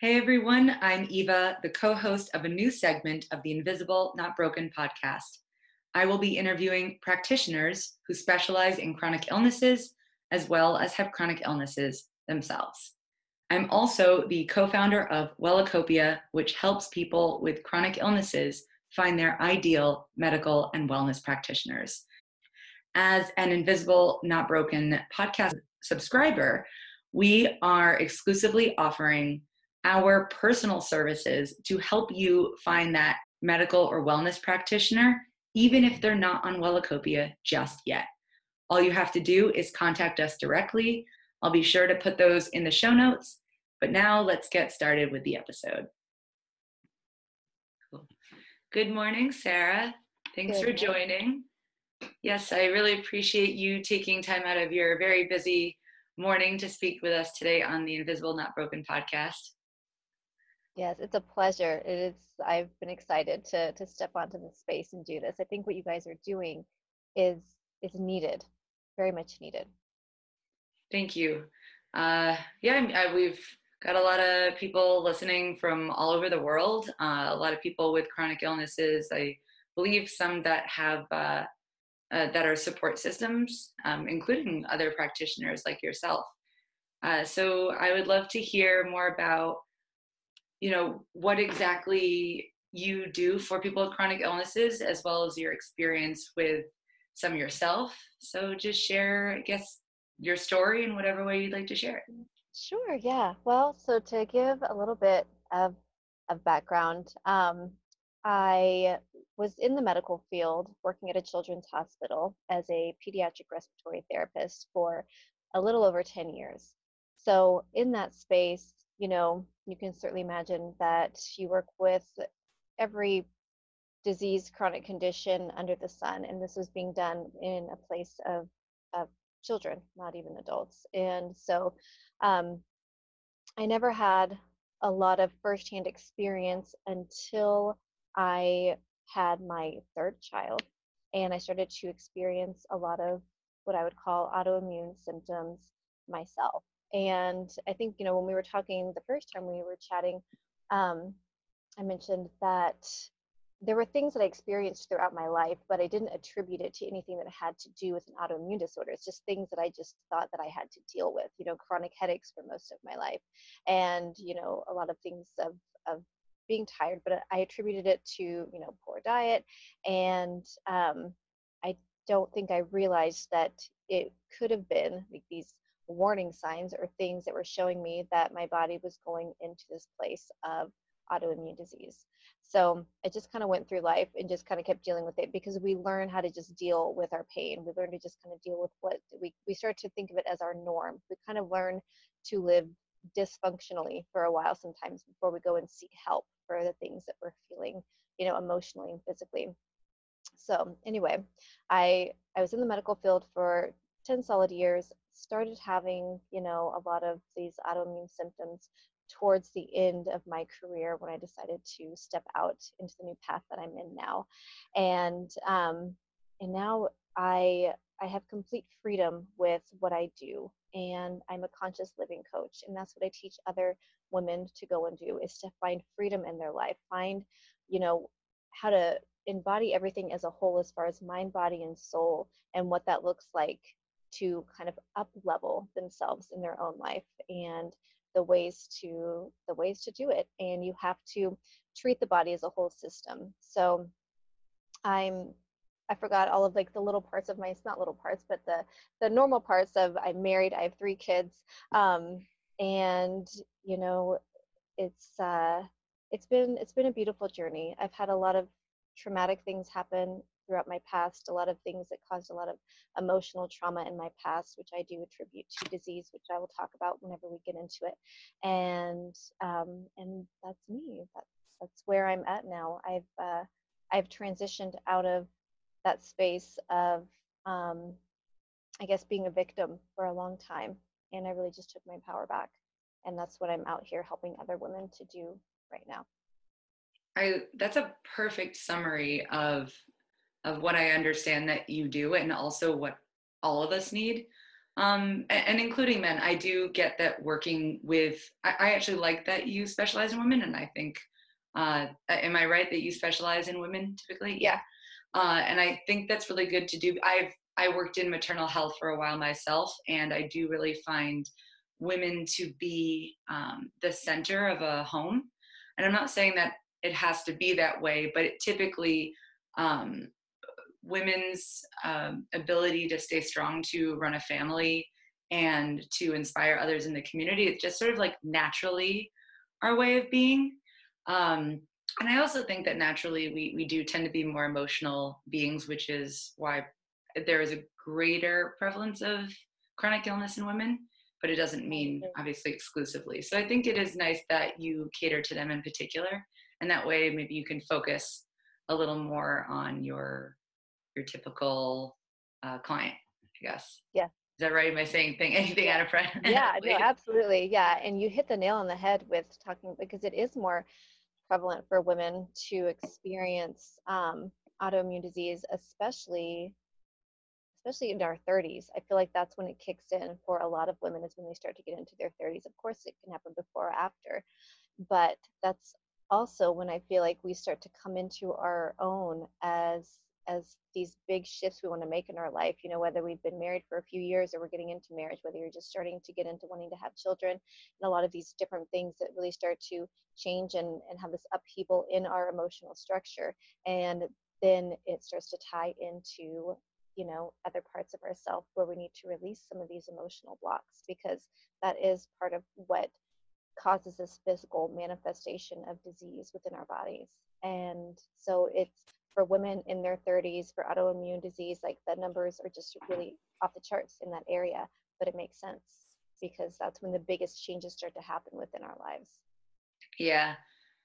Hey everyone, I'm Eva, the co host of a new segment of the Invisible Not Broken podcast. I will be interviewing practitioners who specialize in chronic illnesses as well as have chronic illnesses themselves. I'm also the co founder of Wellacopia, which helps people with chronic illnesses find their ideal medical and wellness practitioners. As an Invisible Not Broken podcast subscriber, we are exclusively offering our personal services to help you find that medical or wellness practitioner, even if they're not on Wellacopia just yet. All you have to do is contact us directly. I'll be sure to put those in the show notes. But now let's get started with the episode. Cool. Good morning, Sarah. Thanks Good for joining. Yes, I really appreciate you taking time out of your very busy morning to speak with us today on the Invisible Not Broken podcast. Yes, it's a pleasure. It is. I've been excited to to step onto this space and do this. I think what you guys are doing is is needed, very much needed. Thank you. Uh, yeah, I, we've got a lot of people listening from all over the world. Uh, a lot of people with chronic illnesses. I believe some that have uh, uh, that are support systems, um, including other practitioners like yourself. Uh, so I would love to hear more about, you know, what exactly you do for people with chronic illnesses, as well as your experience with some yourself. So just share, I guess, your story in whatever way you'd like to share it. Sure. Yeah. Well, so to give a little bit of of background, um, I was in the medical field working at a children's hospital as a pediatric respiratory therapist for a little over 10 years. So, in that space, you know, you can certainly imagine that you work with every disease, chronic condition under the sun, and this was being done in a place of, of children, not even adults. And so, um, I never had a lot of firsthand experience until I had my third child and I started to experience a lot of what I would call autoimmune symptoms myself. And I think, you know, when we were talking the first time we were chatting, um, I mentioned that there were things that I experienced throughout my life, but I didn't attribute it to anything that had to do with an autoimmune disorder. It's just things that I just thought that I had to deal with, you know, chronic headaches for most of my life. And, you know, a lot of things of, of being tired, but I attributed it to you know poor diet, and um, I don't think I realized that it could have been like these warning signs or things that were showing me that my body was going into this place of autoimmune disease. So I just kind of went through life and just kind of kept dealing with it because we learn how to just deal with our pain. We learn to just kind of deal with what we, we start to think of it as our norm. We kind of learn to live dysfunctionally for a while sometimes before we go and seek help for the things that we're feeling, you know, emotionally and physically. So anyway, I I was in the medical field for 10 solid years, started having, you know, a lot of these autoimmune symptoms towards the end of my career when I decided to step out into the new path that I'm in now. And um, and now I I have complete freedom with what I do and I'm a conscious living coach and that's what I teach other women to go and do is to find freedom in their life find you know how to embody everything as a whole as far as mind body and soul and what that looks like to kind of up level themselves in their own life and the ways to the ways to do it and you have to treat the body as a whole system so i'm I forgot all of like the little parts of my not little parts, but the the normal parts of I'm married, I have three kids, um, and you know, it's uh, it's been it's been a beautiful journey. I've had a lot of traumatic things happen throughout my past, a lot of things that caused a lot of emotional trauma in my past, which I do attribute to disease, which I will talk about whenever we get into it. And um, and that's me. That's that's where I'm at now. I've uh, I've transitioned out of that space of um, i guess being a victim for a long time and i really just took my power back and that's what i'm out here helping other women to do right now i that's a perfect summary of of what i understand that you do and also what all of us need Um, and, and, including men, I do get that working with, I, I, actually like that you specialize in women. And I think, uh, am I right that you specialize in women typically? Yeah. Uh, and I think that's really good to do. I've, I worked in maternal health for a while myself, and I do really find women to be um, the center of a home. And I'm not saying that it has to be that way, but typically, um, women's um, ability to stay strong to run a family and to inspire others in the community. It's just sort of like naturally our way of being. Um, and i also think that naturally we, we do tend to be more emotional beings which is why there is a greater prevalence of chronic illness in women but it doesn't mean obviously exclusively. So i think it is nice that you cater to them in particular and that way maybe you can focus a little more on your your typical uh, client, I guess. Yeah. Is that right? Am I saying thing, anything out of front? Yeah, no, absolutely. Yeah. And you hit the nail on the head with talking because it is more prevalent for women to experience um, autoimmune disease, especially especially in our 30s. I feel like that's when it kicks in for a lot of women is when they start to get into their 30s. Of course, it can happen before or after, but that's also when I feel like we start to come into our own as as these big shifts we want to make in our life you know whether we've been married for a few years or we're getting into marriage whether you're just starting to get into wanting to have children and a lot of these different things that really start to change and, and have this upheaval in our emotional structure and then it starts to tie into you know other parts of ourself where we need to release some of these emotional blocks because that is part of what causes this physical manifestation of disease within our bodies. And so it's for women in their 30s for autoimmune disease, like the numbers are just really off the charts in that area. But it makes sense because that's when the biggest changes start to happen within our lives. Yeah.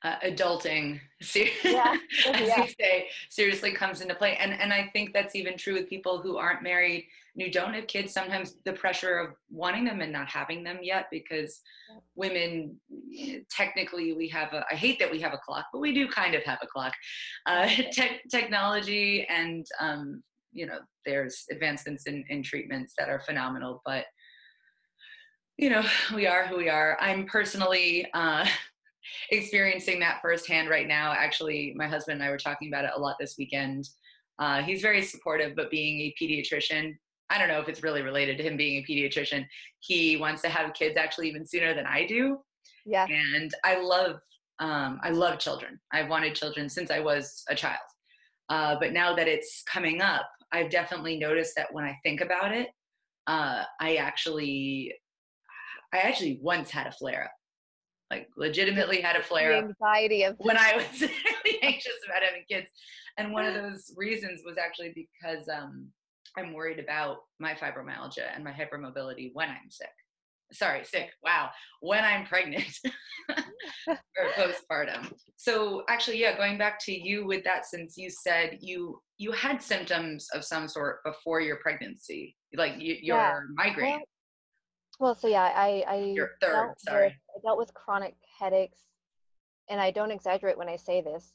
Uh, adulting, yeah. as yeah. you say, seriously comes into play. And and I think that's even true with people who aren't married and who don't have kids. Sometimes the pressure of wanting them and not having them yet, because yeah. women, technically, we have a. I hate that we have a clock, but we do kind of have a clock. Uh, te- technology and um, you know, there's advancements in, in treatments that are phenomenal, but you know, we are who we are. I'm personally. Uh, experiencing that firsthand right now. Actually, my husband and I were talking about it a lot this weekend. Uh, he's very supportive, but being a pediatrician, I don't know if it's really related to him being a pediatrician. He wants to have kids actually even sooner than I do. Yeah. And I love, um, I love children. I've wanted children since I was a child. Uh, but now that it's coming up, I've definitely noticed that when I think about it, uh, I actually, I actually once had a flare up like legitimately had a flare the anxiety of when I was really anxious about having kids. And one of those reasons was actually because um, I'm worried about my fibromyalgia and my hypermobility when I'm sick. Sorry, sick. Wow. When I'm pregnant or postpartum. So actually, yeah, going back to you with that, since you said you you had symptoms of some sort before your pregnancy, like you, your yeah. migraine. Well, well, so yeah, I I third, dealt sorry. With, I dealt with chronic headaches, and I don't exaggerate when I say this.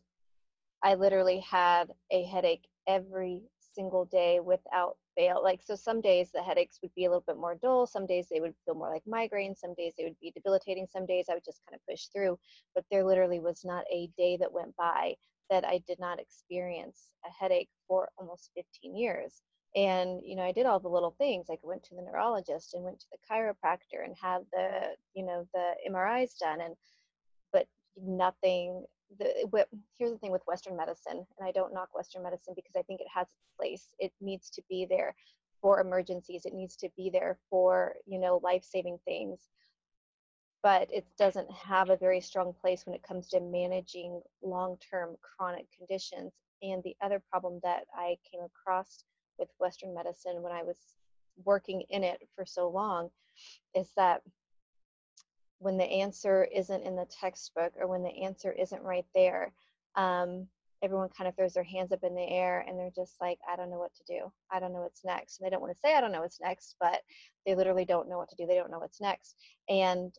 I literally had a headache every single day without fail. Like so, some days the headaches would be a little bit more dull. Some days they would feel more like migraines. Some days they would be debilitating. Some days I would just kind of push through. But there literally was not a day that went by that I did not experience a headache for almost 15 years and you know i did all the little things like went to the neurologist and went to the chiropractor and had the you know the mris done and but nothing the here's the thing with western medicine and i don't knock western medicine because i think it has its place. It needs to be there for emergencies. It needs to be there for you know life-saving things. But it doesn't have a very strong place when it comes to managing long-term chronic conditions. And the other problem that i came across with Western medicine when I was working in it for so long is that when the answer isn't in the textbook or when the answer isn't right there, um, everyone kind of throws their hands up in the air and they're just like, I don't know what to do. I don't know what's next. And they don't want to say, I don't know what's next, but they literally don't know what to do. They don't know what's next. And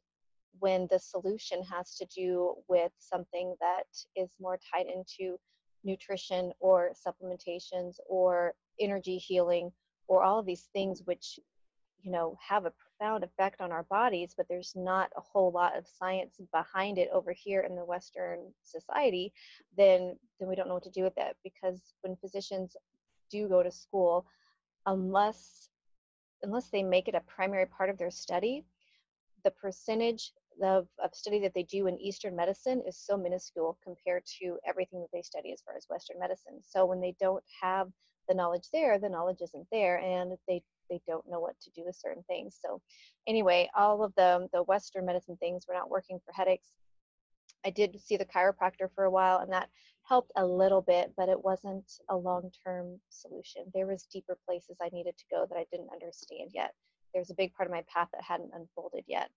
when the solution has to do with something that is more tied into nutrition or supplementations or energy healing or all of these things which you know have a profound effect on our bodies but there's not a whole lot of science behind it over here in the western society then then we don't know what to do with it because when physicians do go to school unless unless they make it a primary part of their study the percentage of, of study that they do in Eastern medicine is so minuscule compared to everything that they study as far as Western medicine. So when they don't have the knowledge there, the knowledge isn't there, and they they don't know what to do with certain things. So anyway, all of the the Western medicine things were not working for headaches. I did see the chiropractor for a while, and that helped a little bit, but it wasn't a long-term solution. There was deeper places I needed to go that I didn't understand yet. There was a big part of my path that hadn't unfolded yet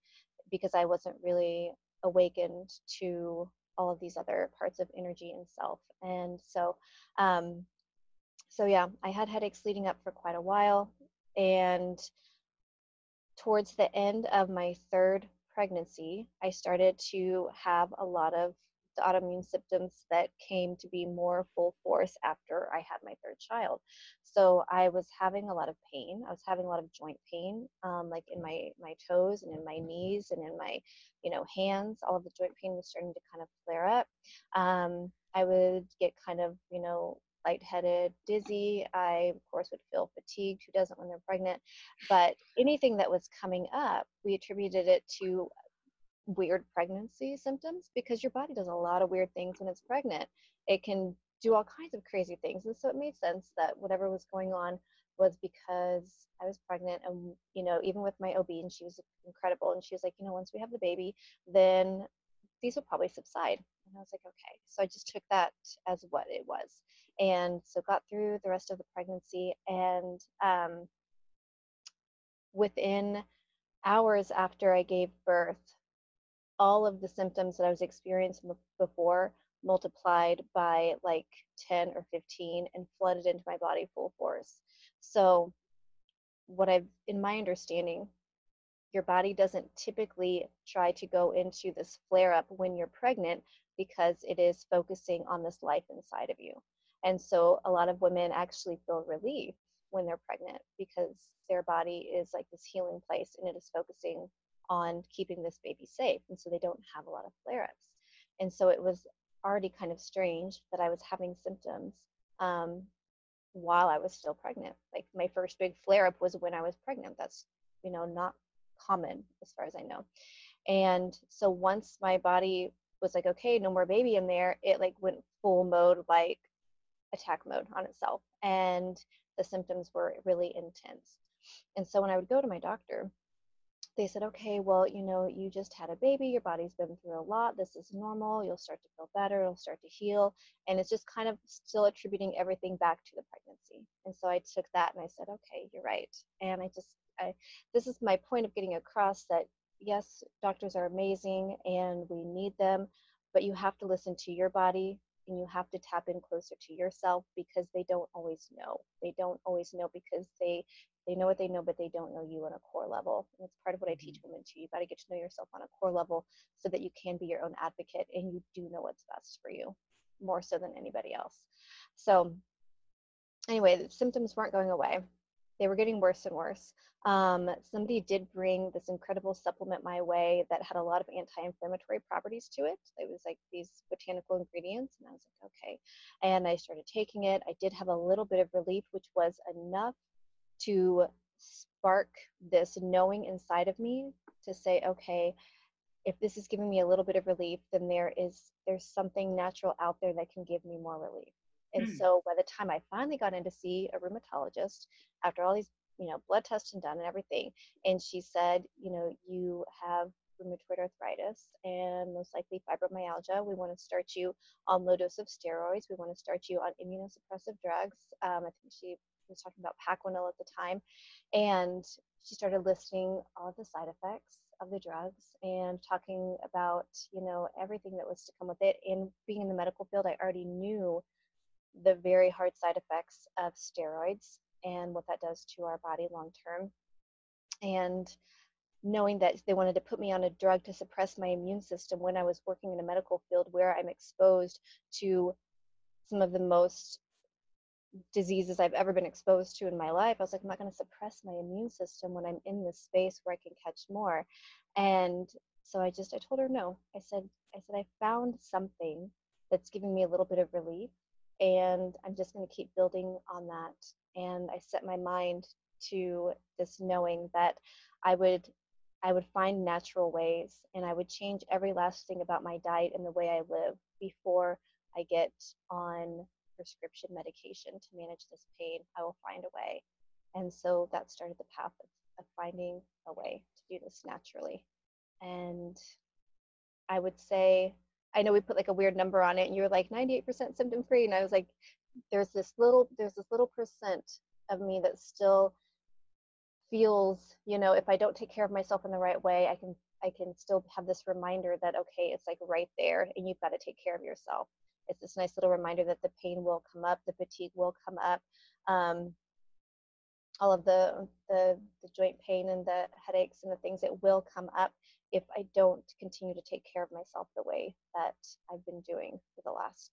because I wasn't really awakened to all of these other parts of energy and self. And so, um, so yeah, I had headaches leading up for quite a while. And towards the end of my third pregnancy, I started to have a lot of the autoimmune symptoms that came to be more full force after I had my third child. So I was having a lot of pain. I was having a lot of joint pain, um, like in my my toes and in my knees and in my, you know, hands. All of the joint pain was starting to kind of flare up. Um, I would get kind of, you know, lightheaded, dizzy. I, of course, would feel fatigued. Who doesn't when they're pregnant? But anything that was coming up, we attributed it to weird pregnancy symptoms because your body does a lot of weird things when it's pregnant. It can do all kinds of crazy things. And so it made sense that whatever was going on was because I was pregnant and you know, even with my OB and she was incredible and she was like, you know, once we have the baby, then these will probably subside. And I was like, okay. So I just took that as what it was. And so got through the rest of the pregnancy and um, within hours after I gave birth, all of the symptoms that I was experiencing before multiplied by like 10 or 15 and flooded into my body full force. So, what I've, in my understanding, your body doesn't typically try to go into this flare up when you're pregnant because it is focusing on this life inside of you. And so, a lot of women actually feel relief when they're pregnant because their body is like this healing place and it is focusing on keeping this baby safe. And so they don't have a lot of flare ups. And so it was already kind of strange that I was having symptoms um, while I was still pregnant. Like my first big flare up was when I was pregnant. That's, you know, not common as far as I know. And so once my body was like, okay, no more baby in there, it like went full mode, like attack mode on itself. And the symptoms were really intense. And so when I would go to my doctor, they said, okay, well, you know, you just had a baby, your body's been through a lot, this is normal, you'll start to feel better, it'll start to heal. And it's just kind of still attributing everything back to the pregnancy. And so I took that and I said, okay, you're right. And I just, I, this is my point of getting across that yes, doctors are amazing and we need them, but you have to listen to your body and you have to tap in closer to yourself because they don't always know. They don't always know because they they know what they know, but they don't know you on a core level. And it's part of what I teach mm-hmm. women too. You got to get to know yourself on a core level so that you can be your own advocate and you do know what's best for you more so than anybody else. So, anyway, the symptoms weren't going away. They were getting worse and worse. Um, somebody did bring this incredible supplement my way that had a lot of anti-inflammatory properties to it. It was like these botanical ingredients, and I was like, okay. And I started taking it. I did have a little bit of relief, which was enough to spark this knowing inside of me to say, okay, if this is giving me a little bit of relief, then there is there's something natural out there that can give me more relief. And mm. so by the time I finally got in to see a rheumatologist, after all these, you know, blood tests and done and everything, and she said, you know, you have rheumatoid arthritis and most likely fibromyalgia. We want to start you on low dose of steroids. We want to start you on immunosuppressive drugs. Um, I think she was talking about Plaquenil at the time, and she started listing all of the side effects of the drugs and talking about you know everything that was to come with it. And being in the medical field, I already knew the very hard side effects of steroids and what that does to our body long term. And knowing that they wanted to put me on a drug to suppress my immune system when I was working in a medical field where I'm exposed to some of the most diseases I've ever been exposed to in my life. I was like, I'm not going to suppress my immune system when I'm in this space where I can catch more. And so I just I told her no. I said I said I found something that's giving me a little bit of relief and I'm just going to keep building on that. And I set my mind to this knowing that I would I would find natural ways and I would change every last thing about my diet and the way I live before I get on prescription medication to manage this pain. I will find a way. And so that started the path of, of finding a way to do this naturally. And I would say, I know we put like a weird number on it and you were like 98% symptom free. And I was like, there's this little, there's this little percent of me that still feels, you know, if I don't take care of myself in the right way, I can I can still have this reminder that okay, it's like right there and you've got to take care of yourself. It's this nice little reminder that the pain will come up, the fatigue will come up. Um, all of the, the the joint pain and the headaches and the things that will come up if I don't continue to take care of myself the way that I've been doing for the last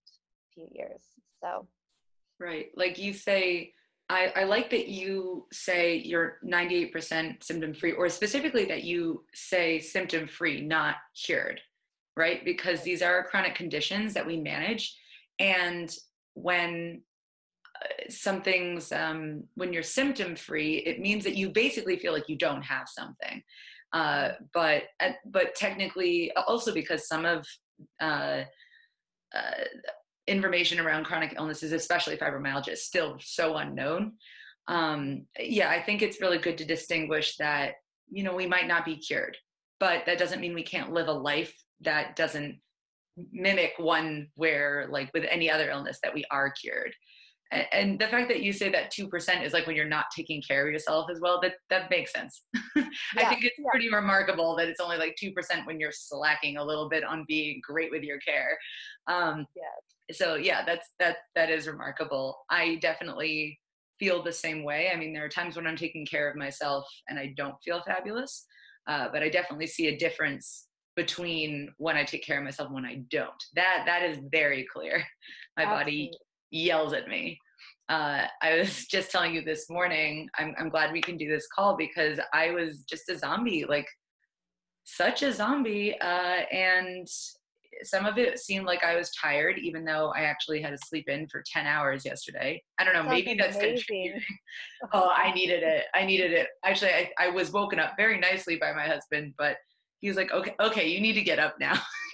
few years. So, right, like you say, I, I like that you say you're 98% symptom free, or specifically that you say symptom free, not cured, right? Because these are chronic conditions that we manage. And when something's um, when you're symptom free it means that you basically feel like you don't have something uh, but but technically also because some of uh, uh, information around chronic illnesses, especially fibromyalgia, is still so unknown. Um, yeah, I think it's really good to distinguish that you know we might not be cured, but that doesn't mean we can't live a life that doesn't mimic one where like with any other illness that we are cured and the fact that you say that 2% is like when you're not taking care of yourself as well that that makes sense. Yeah, i think it's yeah. pretty remarkable that it's only like 2% when you're slacking a little bit on being great with your care. Um, yeah. so yeah that's that that is remarkable. I definitely feel the same way. I mean there are times when i'm taking care of myself and i don't feel fabulous uh, but i definitely see a difference between when i take care of myself and when i don't. That that is very clear. My Absolutely. body yells at me. Uh, I was just telling you this morning, I'm, I'm glad we can do this call because I was just a zombie, like such a zombie. Uh, and some of it seemed like I was tired, even though I actually had to sleep in for 10 hours yesterday. I don't know, maybe that's amazing. contributing. oh, I needed it. I needed it. Actually, I, I was woken up very nicely by my husband, but he was like, okay, okay, you need to get up now.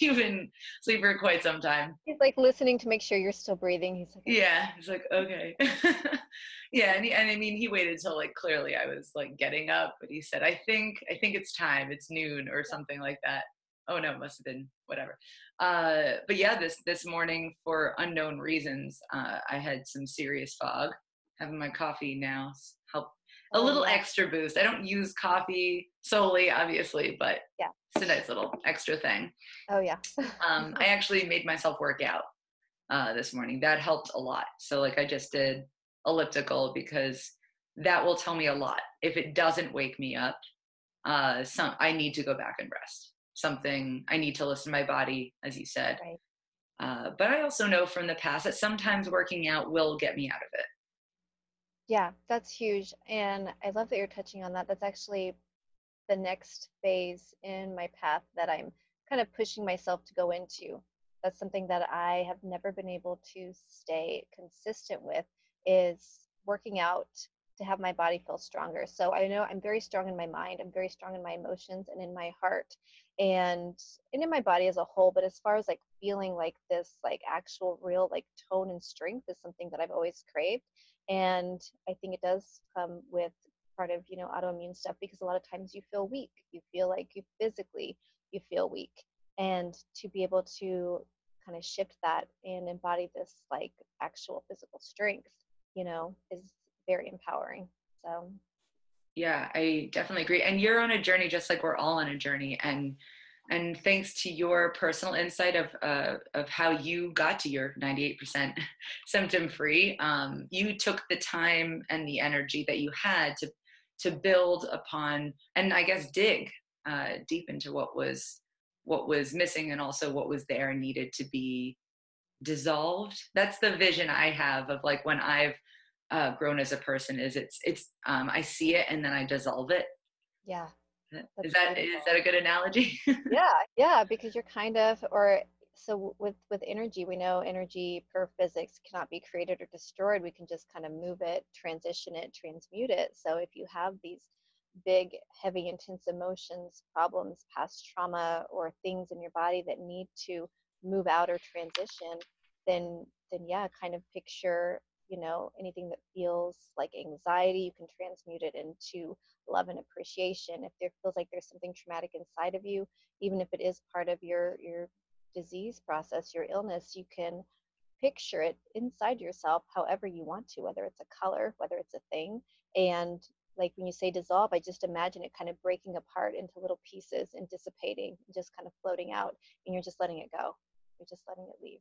you've been asleep for quite some time. He's like listening to make sure you're still breathing. He's like, okay. yeah, he's like, okay. yeah, and, he, and I mean, he waited till like clearly I was like getting up, but he said, I think, I think it's time. It's noon or something like that. Oh no, it must have been whatever. Uh, but yeah, this this morning for unknown reasons, uh, I had some serious fog. Having my coffee now help a oh, little extra boost. I don't use coffee solely, obviously, but yeah, it's a nice little extra thing. Oh yeah. um, I actually made myself work out uh, this morning. That helped a lot. So like I just did elliptical because that will tell me a lot. If it doesn't wake me up, uh, some I need to go back and rest. Something I need to listen to my body, as you said. Right. Uh, but I also know from the past that sometimes working out will get me out of it. Yeah, that's huge. And I love that you're touching on that. That's actually the next phase in my path that I'm kind of pushing myself to go into. That's something that I have never been able to stay consistent with is working out to have my body feel stronger. So I know I'm very strong in my mind, I'm very strong in my emotions and in my heart and and in my body as a whole, but as far as like feeling like this like actual real like tone and strength is something that I've always craved and i think it does come with part of you know autoimmune stuff because a lot of times you feel weak. You feel like you physically you feel weak. And to be able to kind of shift that and embody this like actual physical strength you know is very empowering. So. Yeah i definitely agree. And you're on a journey just like we're all on a journey. And and thanks to your personal insight of uh, of how you got to your 98% symptom free um, you took the time and the energy that you had to to build upon and i guess dig uh, deep into what was what was missing and also what was there and needed to be dissolved. That's the vision I have of like when I've uh, grown as a person. Is it's it's um, I see it and then I dissolve it. Yeah. Is that is that a good analogy? yeah, yeah, because you're kind of or so with with energy we know energy per physics cannot be created or destroyed. We can just kind of move it transition it transmute it. So if you have these big heavy intense emotions problems past trauma or things in your body that need to move out or transition then then yeah kind of picture you know anything that feels like anxiety you can transmute it into love and appreciation if there feels like there's something traumatic inside of you even if it is part of your your disease process, your illness, you can picture it inside yourself however you want to, whether it's a color, whether it's a thing. And like when you say dissolve, I just imagine it kind of breaking apart into little pieces and dissipating and just kind of floating out. And you're just letting it go. You're just letting it leave.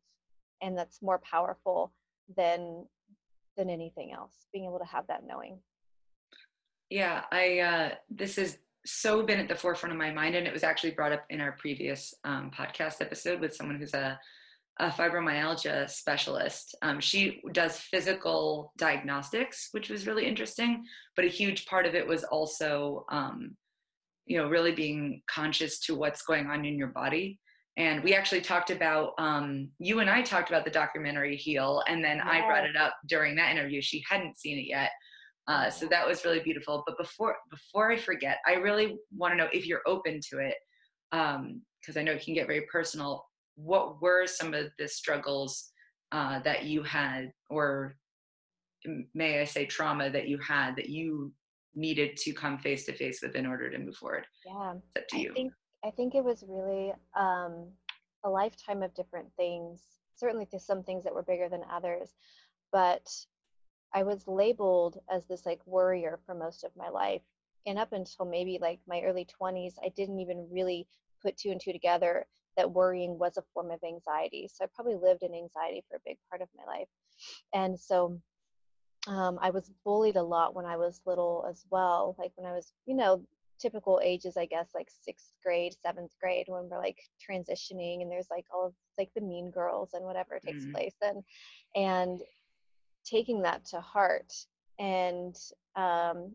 And that's more powerful than than anything else, being able to have that knowing. Yeah, I uh this has so been at the forefront of my mind, and it was actually brought up in our previous um, podcast episode with someone who's a, a fibromyalgia specialist. Um, she does physical diagnostics, which was really interesting, but a huge part of it was also, um, you know, really being conscious to what's going on in your body. And we actually talked about, um, you and I talked about the documentary Heal, and then yeah. I brought it up during that interview. She hadn't seen it yet. Uh, so that was really beautiful. But before before I forget, I really want to know if you're open to it, because um, I know it can get very personal. What were some of the struggles uh, that you had, or may I say, trauma that you had that you needed to come face to face with in order to move forward? Yeah, it's up to you. I think it was really um, a lifetime of different things. Certainly, there's some things that were bigger than others, but I was labeled as this like worrier for most of my life. And up until maybe like my early 20s, I didn't even really put two and two together that worrying was a form of anxiety. So I probably lived in anxiety for a big part of my life. And so um, I was bullied a lot when I was little as well. Like when I was, you know, typical ages, I guess, like sixth grade, seventh grade, when we're like transitioning and there's like all of like the mean girls and whatever takes mm-hmm. place. And, and taking that to heart and um,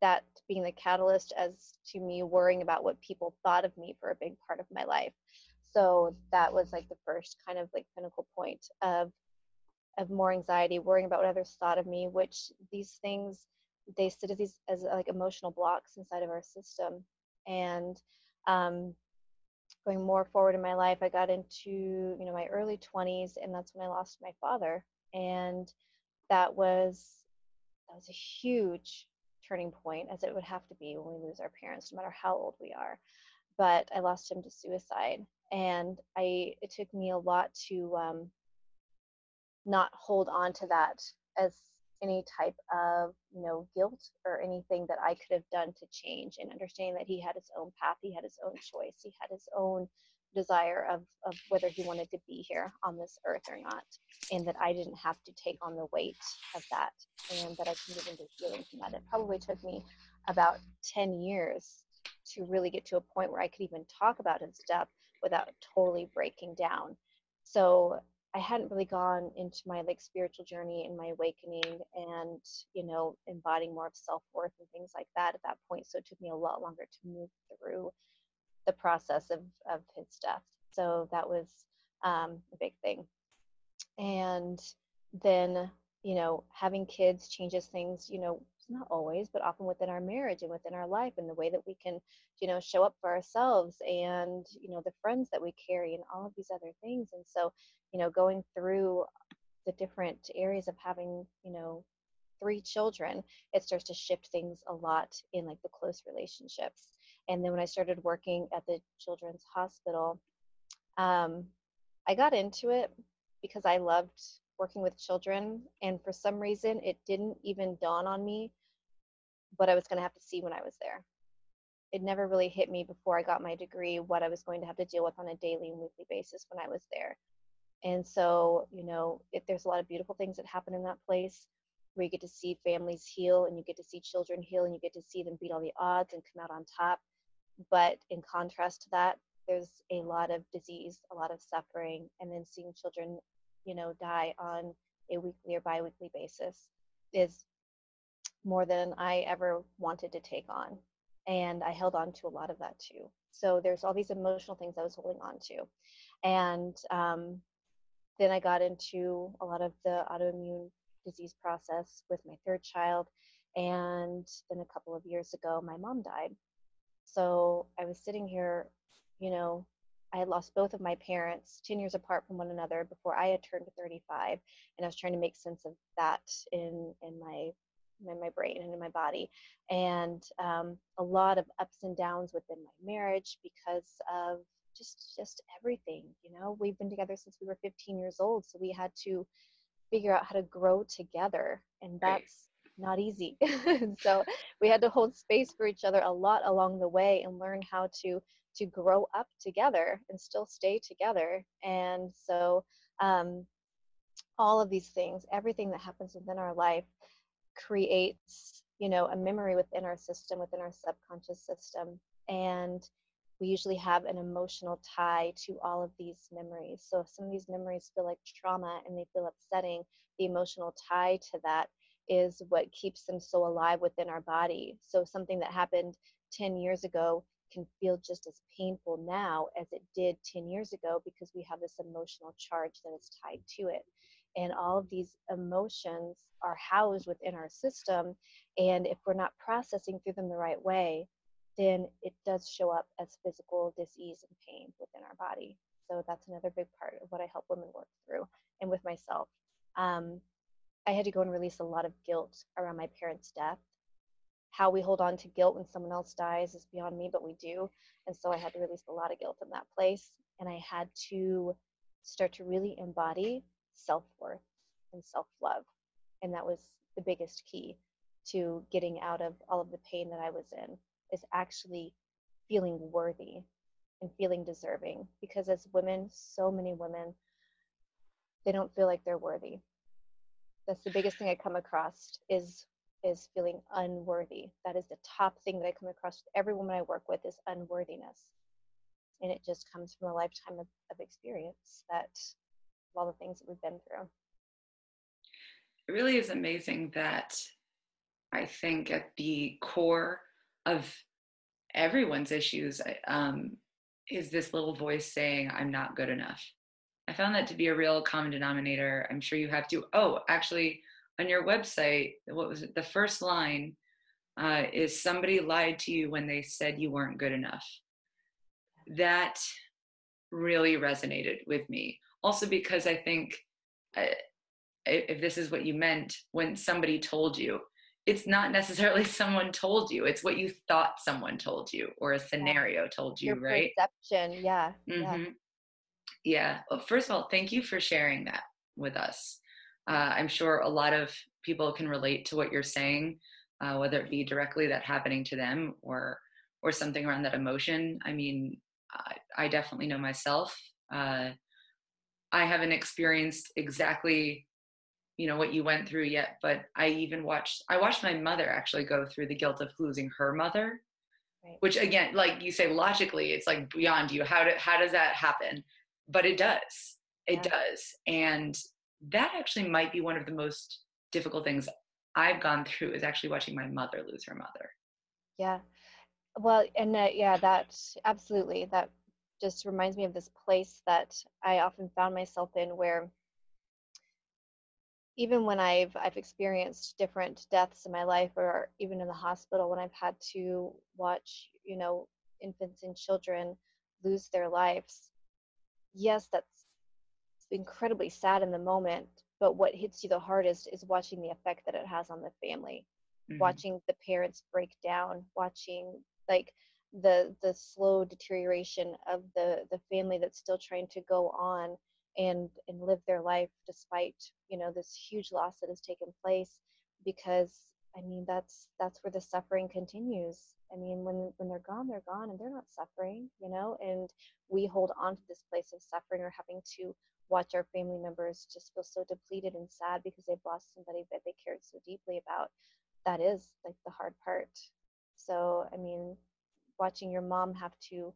that being the catalyst as to me worrying about what people thought of me for a big part of my life so that was like the first kind of like pinnacle point of of more anxiety worrying about what others thought of me which these things they sit as these as like emotional blocks inside of our system and um, going more forward in my life i got into you know my early 20s and that's when i lost my father and that was that was a huge turning point as it would have to be when we lose our parents no matter how old we are but i lost him to suicide and i it took me a lot to um, not hold on to that as any type of you know guilt or anything that i could have done to change and understanding that he had his own path he had his own choice he had his own desire of, of whether he wanted to be here on this earth or not, and that I didn't have to take on the weight of that, and that I can get into healing from that. It probably took me about 10 years to really get to a point where I could even talk about his death without totally breaking down. So I hadn't really gone into my like spiritual journey and my awakening and you know embodying more of self-worth and things like that at that point so it took me a lot longer to move through the process of, of his death. So that was um, a big thing. And then, you know, having kids changes things, you know, not always, but often within our marriage and within our life and the way that we can, you know, show up for ourselves and, you know, the friends that we carry and all of these other things. And so, you know, going through the different areas of having, you know, three children, it starts to shift things a lot in like the close relationships. And then when I started working at the children's hospital, um, I got into it because I loved working with children. And for some reason, it didn't even dawn on me what I was going to have to see when I was there. It never really hit me before I got my degree what I was going to have to deal with on a daily and weekly basis when I was there. And so, you know, it, there's a lot of beautiful things that happen in that place where you get to see families heal and you get to see children heal and you get to see them beat all the odds and come out on top. But in contrast to that, there's a lot of disease, a lot of suffering, and then seeing children, you know, die on a weekly or biweekly basis is more than I ever wanted to take on. And I held on to a lot of that too. So there's all these emotional things I was holding on to. And um, then I got into a lot of the autoimmune disease process with my third child. And then a couple of years ago, my mom died. So I was sitting here, you know, I had lost both of my parents 10 years apart from one another before I had turned 35. And I was trying to make sense of that in, in my in my brain and in my body. And um, a lot of ups and downs within my marriage because of just just everything you know? We've been together since we were 15 years old so we had to figure out how to grow together and that's not easy. So we had to hold space for each other a lot along the way and learn how to to grow up together and still stay together. And so um, all of these things everything that happens within our life creates you know a memory within our system within our subconscious system and we usually have an emotional tie to all of these memories. So if some of these memories feel like trauma and they feel upsetting the emotional tie to that is what keeps them so alive within our body. So something that happened 10 years ago can feel just as painful now as it did 10 years ago because we have this emotional charge that is tied to it and all of these emotions are housed within our system and if we're not processing through them the right way then it does show up as physical disease and pain within our body. So that's another big part of what i help women work through and with myself. Um, i had to go and release a lot of guilt around my parents death. How we hold on to guilt when someone else dies is beyond me but we do. And so i had to release a lot of guilt in that place and i had to start to really embody self worth and self love. And that was the biggest key to getting out of all of the pain that I was in, is actually feeling worthy and feeling deserving. Because as women, so many women, they don't feel like they're worthy. That's the biggest thing I come across is is feeling unworthy. That is the top thing that I come across with every woman I work with is unworthiness. And it just comes from a lifetime of, of experience that all the things that we've been through. It really is amazing that I think at the core of everyone's issues um, is this little voice saying, I'm not good enough. I found that to be a real common denominator. I'm sure you have to. Oh, actually, on your website, what was it? The first line uh, is somebody lied to you when they said you weren't good enough. That really resonated with me also because i think uh, if this is what you meant when somebody told you it's not necessarily someone told you it's what you thought someone told you or a scenario yeah. told you Your right? perception yeah mm-hmm. yeah yeah well, first of all thank you for sharing that with us. Uh, i'm sure a lot of people can relate to what you're saying uh, whether it be directly that happening to them or or something around that emotion. I mean i, I definitely know myself. Uh, I haven't experienced exactly you know what you went through yet but i even watched i watched my mother actually go through the guilt of losing her mother right. which again like you say logically it's like beyond you. How do, how does that happen? But it does. It yeah. does. And that actually might be one of the most difficult things i've gone through is actually watching my mother lose her mother. Yeah. Well and uh, yeah that absolutely that just reminds me of this place that I often found myself in where even when I've I've experienced different deaths in my life or even in the hospital when I've had to watch, you know, infants and children lose their lives. Yes, that's incredibly sad in the moment, but what hits you the hardest is watching the effect that it has on the family. Mm-hmm. Watching the parents break down, watching like the the slow deterioration of the the family that's still trying to go on and and live their life despite you know this huge loss that has taken place because i mean that's that's where the suffering continues. I mean when when they're gone they're gone and they're not suffering you know and we hold on to this place of suffering or having to watch our family members just feel so depleted and sad because they've lost somebody that they cared so deeply about. That is like the hard part. So i mean watching your mom have to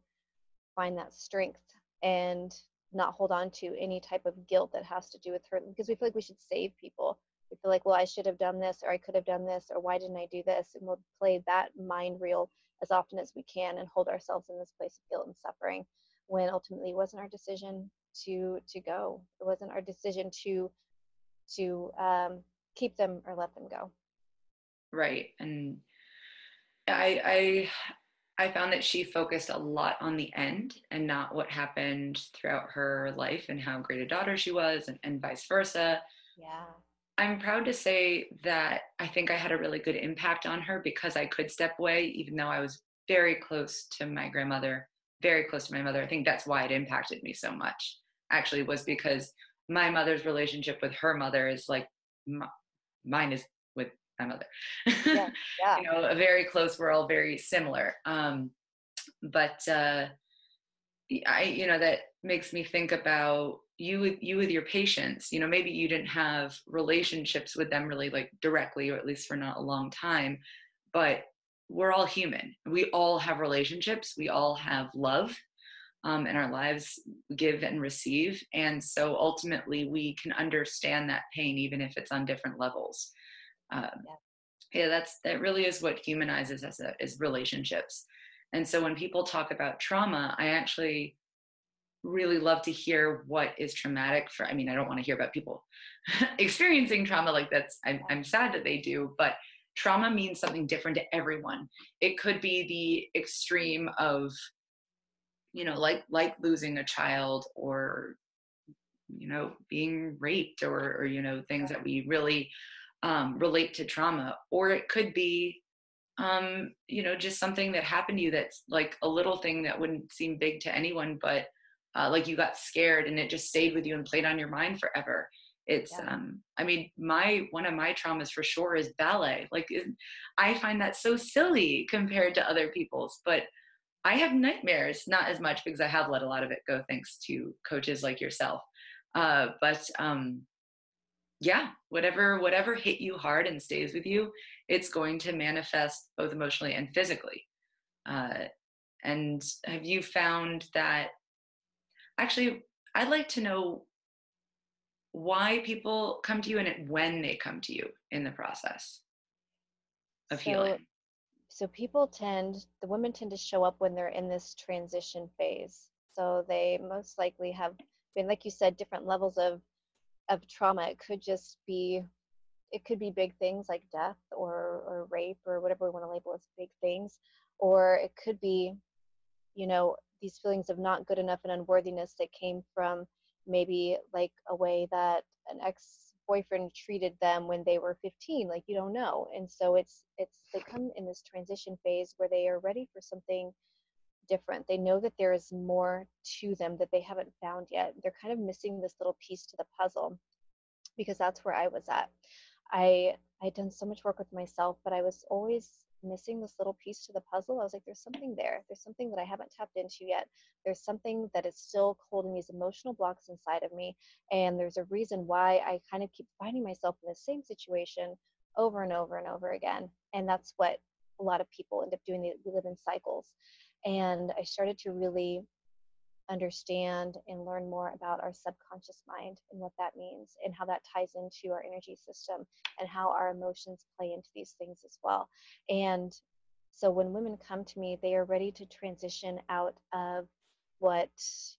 find that strength and not hold on to any type of guilt that has to do with her because we feel like we should save people. We feel like well i should have done this or i could have done this or why didn't i do this? And we'll play that mind reel as often as we can and hold ourselves in this place of guilt and suffering when ultimately it wasn't our decision to to go. It wasn't our decision to to um, keep them or let them go. Right. And i i i found that she focused a lot on the end and not what happened throughout her life and how great a daughter she was and, and vice versa. Yeah. I'm proud to say that i think i had a really good impact on her because i could step away even though i was very close to my grandmother very close to my mother. I think that's why it impacted me so much actually was because my mother's relationship with her mother is like my, mine is my mother. Yeah, yeah. you know, a very close. We're all very similar. Um, but uh, I, you know, that makes me think about you with you with your patients. You know, maybe you didn't have relationships with them really like directly, or at least for not a long time. But we're all human. We all have relationships. We all have love um, in our lives give and receive and so ultimately we can understand that pain even if it's on different levels um, yeah. yeah. that's that really is what humanizes us uh, is relationships and so when people talk about trauma i actually really love to hear what is traumatic for i mean i don't want to hear about people experiencing trauma like that's I'm, I'm sad that they do but trauma means something different to everyone it could be the extreme of you know like like losing a child or you know being raped or or you know things that we really um, relate to trauma or it could be um, you know just something that happened to you that's like a little thing that wouldn't seem big to anyone but uh, like you got scared and it just stayed with you and played on your mind forever it's yeah. um i mean my one of my traumas for sure is ballet like i find that so silly compared to other people's but I have nightmares, not as much because I have let a lot of it go thanks to coaches like yourself. Uh, but um, yeah, whatever whatever hit you hard and stays with you, it's going to manifest both emotionally and physically. Uh, and have you found that? Actually, I'd like to know why people come to you and when they come to you in the process of so, healing so people tend the women tend to show up when they're in this transition phase so they most likely have been like you said different levels of of trauma it could just be it could be big things like death or or rape or whatever we want to label as big things or it could be you know these feelings of not good enough and unworthiness that came from maybe like a way that an ex boyfriend treated them when they were 15 like you don't know and so it's it's they come in this transition phase where they are ready for something different they know that there is more to them that they haven't found yet they're kind of missing this little piece to the puzzle because that's where i was at i i'd done so much work with myself but i was always missing this little piece to the puzzle. I was like, there's something there. There's something that I haven't tapped into yet. There's something that is still holding these emotional blocks inside of me. And there's a reason why I kind of keep finding myself in the same situation over and over and over again. And that's what a lot of people end up doing. We live in cycles. And I started to really understand and learn more about our subconscious mind and what that means and how that ties into our energy system and how our emotions play into these things as well. And so when women come to me, they are ready to transition out of what,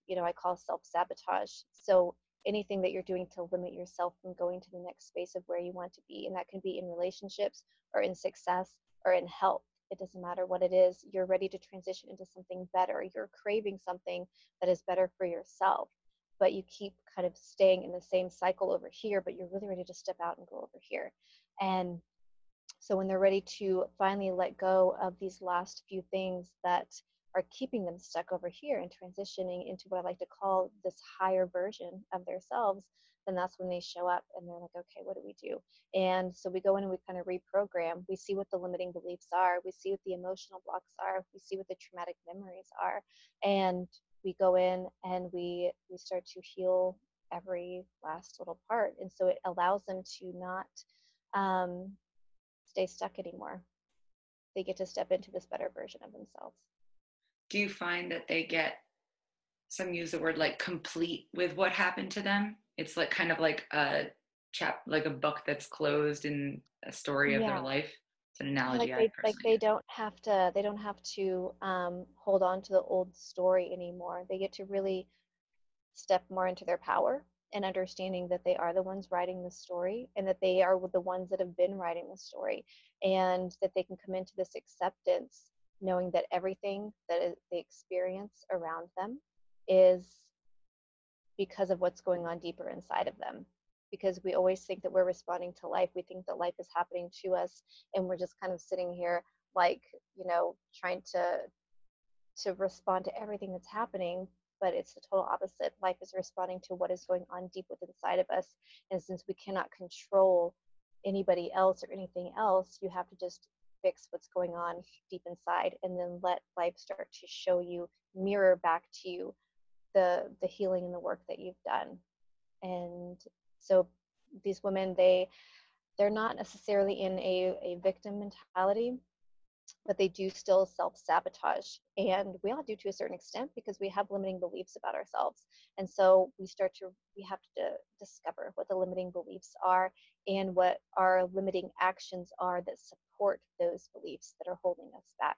you know, I call self-sabotage. So anything that you're doing to limit yourself from going to the next space of where you want to be. And that can be in relationships or in success or in health it doesn't matter what it is you're ready to transition into something better. You're craving something that is better for yourself but you keep kind of staying in the same cycle over here but you're really ready to step out and go over here. And so when they're ready to finally let go of these last few things that are keeping them stuck over here and transitioning into what I like to call this higher version of themselves, then that's when they show up and they're like, okay, what do we do? And so we go in and we kind of reprogram. We see what the limiting beliefs are. We see what the emotional blocks are. We see what the traumatic memories are. And we go in and we we start to heal every last little part. And so it allows them to not um, stay stuck anymore. They get to step into this better version of themselves. Do you find that they get some use the word like complete with what happened to them. It's like kind of like a chap, like a book that's closed in a story of Yeah. their life. It's an analogy like I they like they don't have to they don't have to um, hold on to the old story anymore. They get to really step more into their power and understanding that they are the ones writing the story and that they are the ones that have been writing the story and that they can come into this acceptance knowing that everything that they experience around them is because of what's going on deeper inside of them. Because we always think that we're responding to life we think that life is happening to us and we're just kind of sitting here like you know trying to to respond to everything that's happening but it's the total opposite. Life is responding to what is going on deep within inside of us and since we cannot control anybody else or anything else you have to just fix what's going on deep inside and then let life start to show you mirror back to you the the healing and the work that you've done. And so these women they they're not necessarily in a, a victim mentality but they do still self-sabotage. And we all do to a certain extent because we have limiting beliefs about ourselves. And so we start to we have to discover what the limiting beliefs are and what our limiting actions are that support those beliefs that are holding us back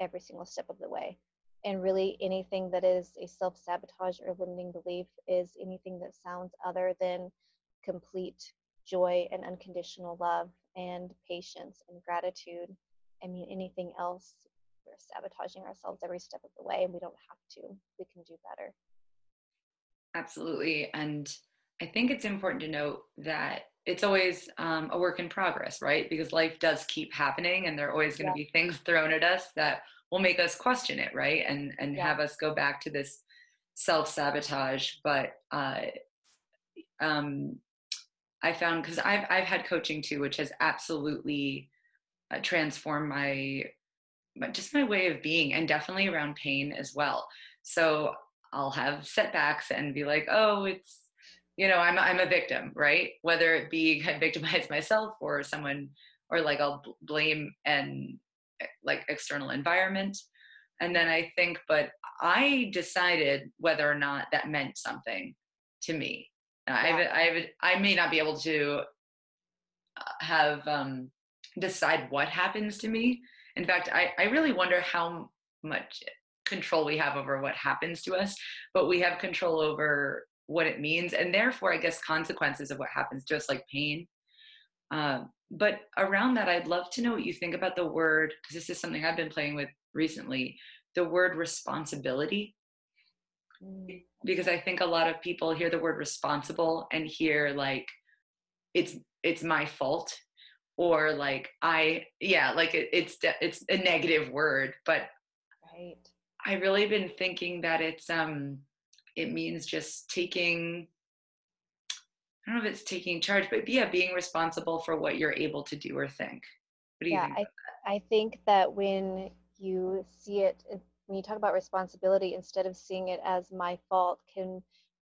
every single step of the way and really anything that is a self-sabotage or limiting belief is anything that sounds other than complete joy and unconditional love and patience and gratitude I mean, anything else, we're sabotaging ourselves every step of the way, and we don't have to. We can do better. Absolutely. And I think it's important to note that it's always um, a work in progress, right? Because life does keep happening and there are always going to Yeah. be things thrown at us that will make us question it, right? And and Yeah. have us go back to this self-sabotage. But uh, um, I found because I've I've had coaching too, which has absolutely uh, transformed my, my just my way of being, and definitely around pain as well. So I'll have setbacks and be like, oh, it's you know, I'm I'm a victim, right? Whether it be I victimize myself or someone, or like I'll blame and eh, like external environment. And then I think, but I decided whether or not that meant something to me. I Yeah. I have, I may not be able to uh, have um, decide what happens to me. In fact, I, I really wonder how much control we have over what happens to us, but we have control over what it means, and therefore, I guess consequences of what happens just like pain. Um, but around that, I'd love to know what you think about the word, because this is something I've been playing with recently. The word responsibility Mm, because I think a lot of people hear the word responsible and hear like it's it's my fault or like I yeah like it, it's it's a negative word but Right. I really been thinking that it's um it means just taking I don't know if it's taking charge but yeah being responsible for what you're able to do or think what do you Yeah, think I I think that when you see it, it- when you talk about responsibility, instead of seeing it as my fault, can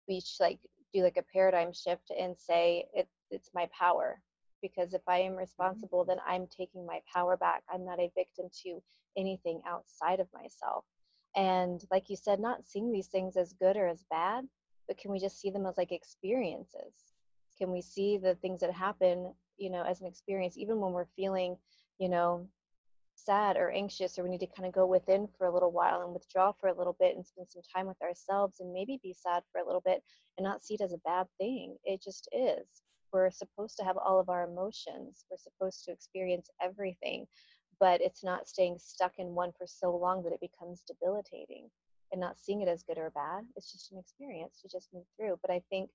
we like do like a paradigm shift and say it it's my power? Because if I am mm-hmm. responsible, then I'm taking my power back. I'm not a victim to anything outside of myself. And like you said, not seeing these things as good or as bad, but can we just see them as like experiences? Can we see the things that happen, you know, as an experience, even when we're feeling, you know, sad or anxious, or we need to kind of go within for a little while and withdraw for a little bit and spend some time with ourselves and maybe be sad for a little bit and not see it as a bad thing. It just is. We're supposed to have all of our emotions, we're supposed to experience everything, but it's not staying stuck in one for so long that it becomes debilitating and not seeing it as good or bad. It's just an experience to just move through. But I think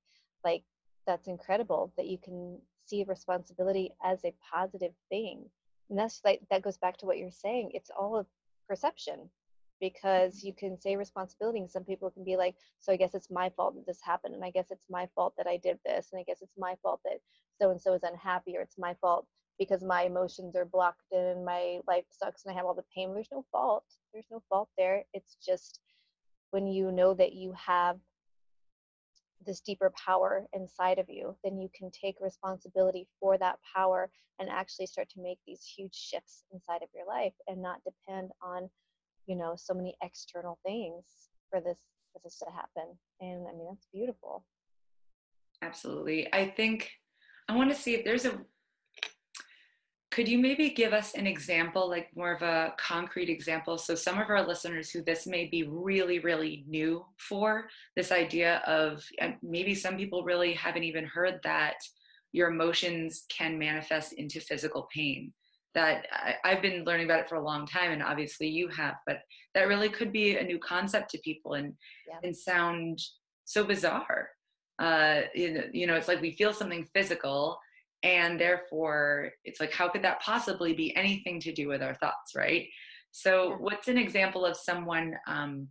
like that's incredible that you can see responsibility as a positive thing. And that's like that goes back to what you're saying. It's all a perception because mm-hmm. you can say responsibility and some people can be like, so I guess it's my fault that this happened and I guess it's my fault that I did this and I guess it's my fault that so and so is unhappy or it's my fault because my emotions are blocked and my life sucks and I have all the pain. There's no fault. There's no fault there. It's just when you know that you have this deeper power inside of you, then you can take responsibility for that power and actually start to make these huge shifts inside of your life and not depend on, you know, so many external things for this for this to happen. And I mean, that's beautiful. Absolutely. I think I want to see if there's a could you maybe give us an example, like more of a concrete example? So, some of our listeners who this may be really, really new for this idea of maybe some people really haven't even heard that your emotions can manifest into physical pain. That I, have been learning about it for a long time, and obviously you have, but that really could be a new concept to people and yeah. and sound so bizarre. Uh, you know, you know, it's like we feel something physical, and therefore it's like how could that possibly be anything to do with our thoughts right? So what's an example of someone um,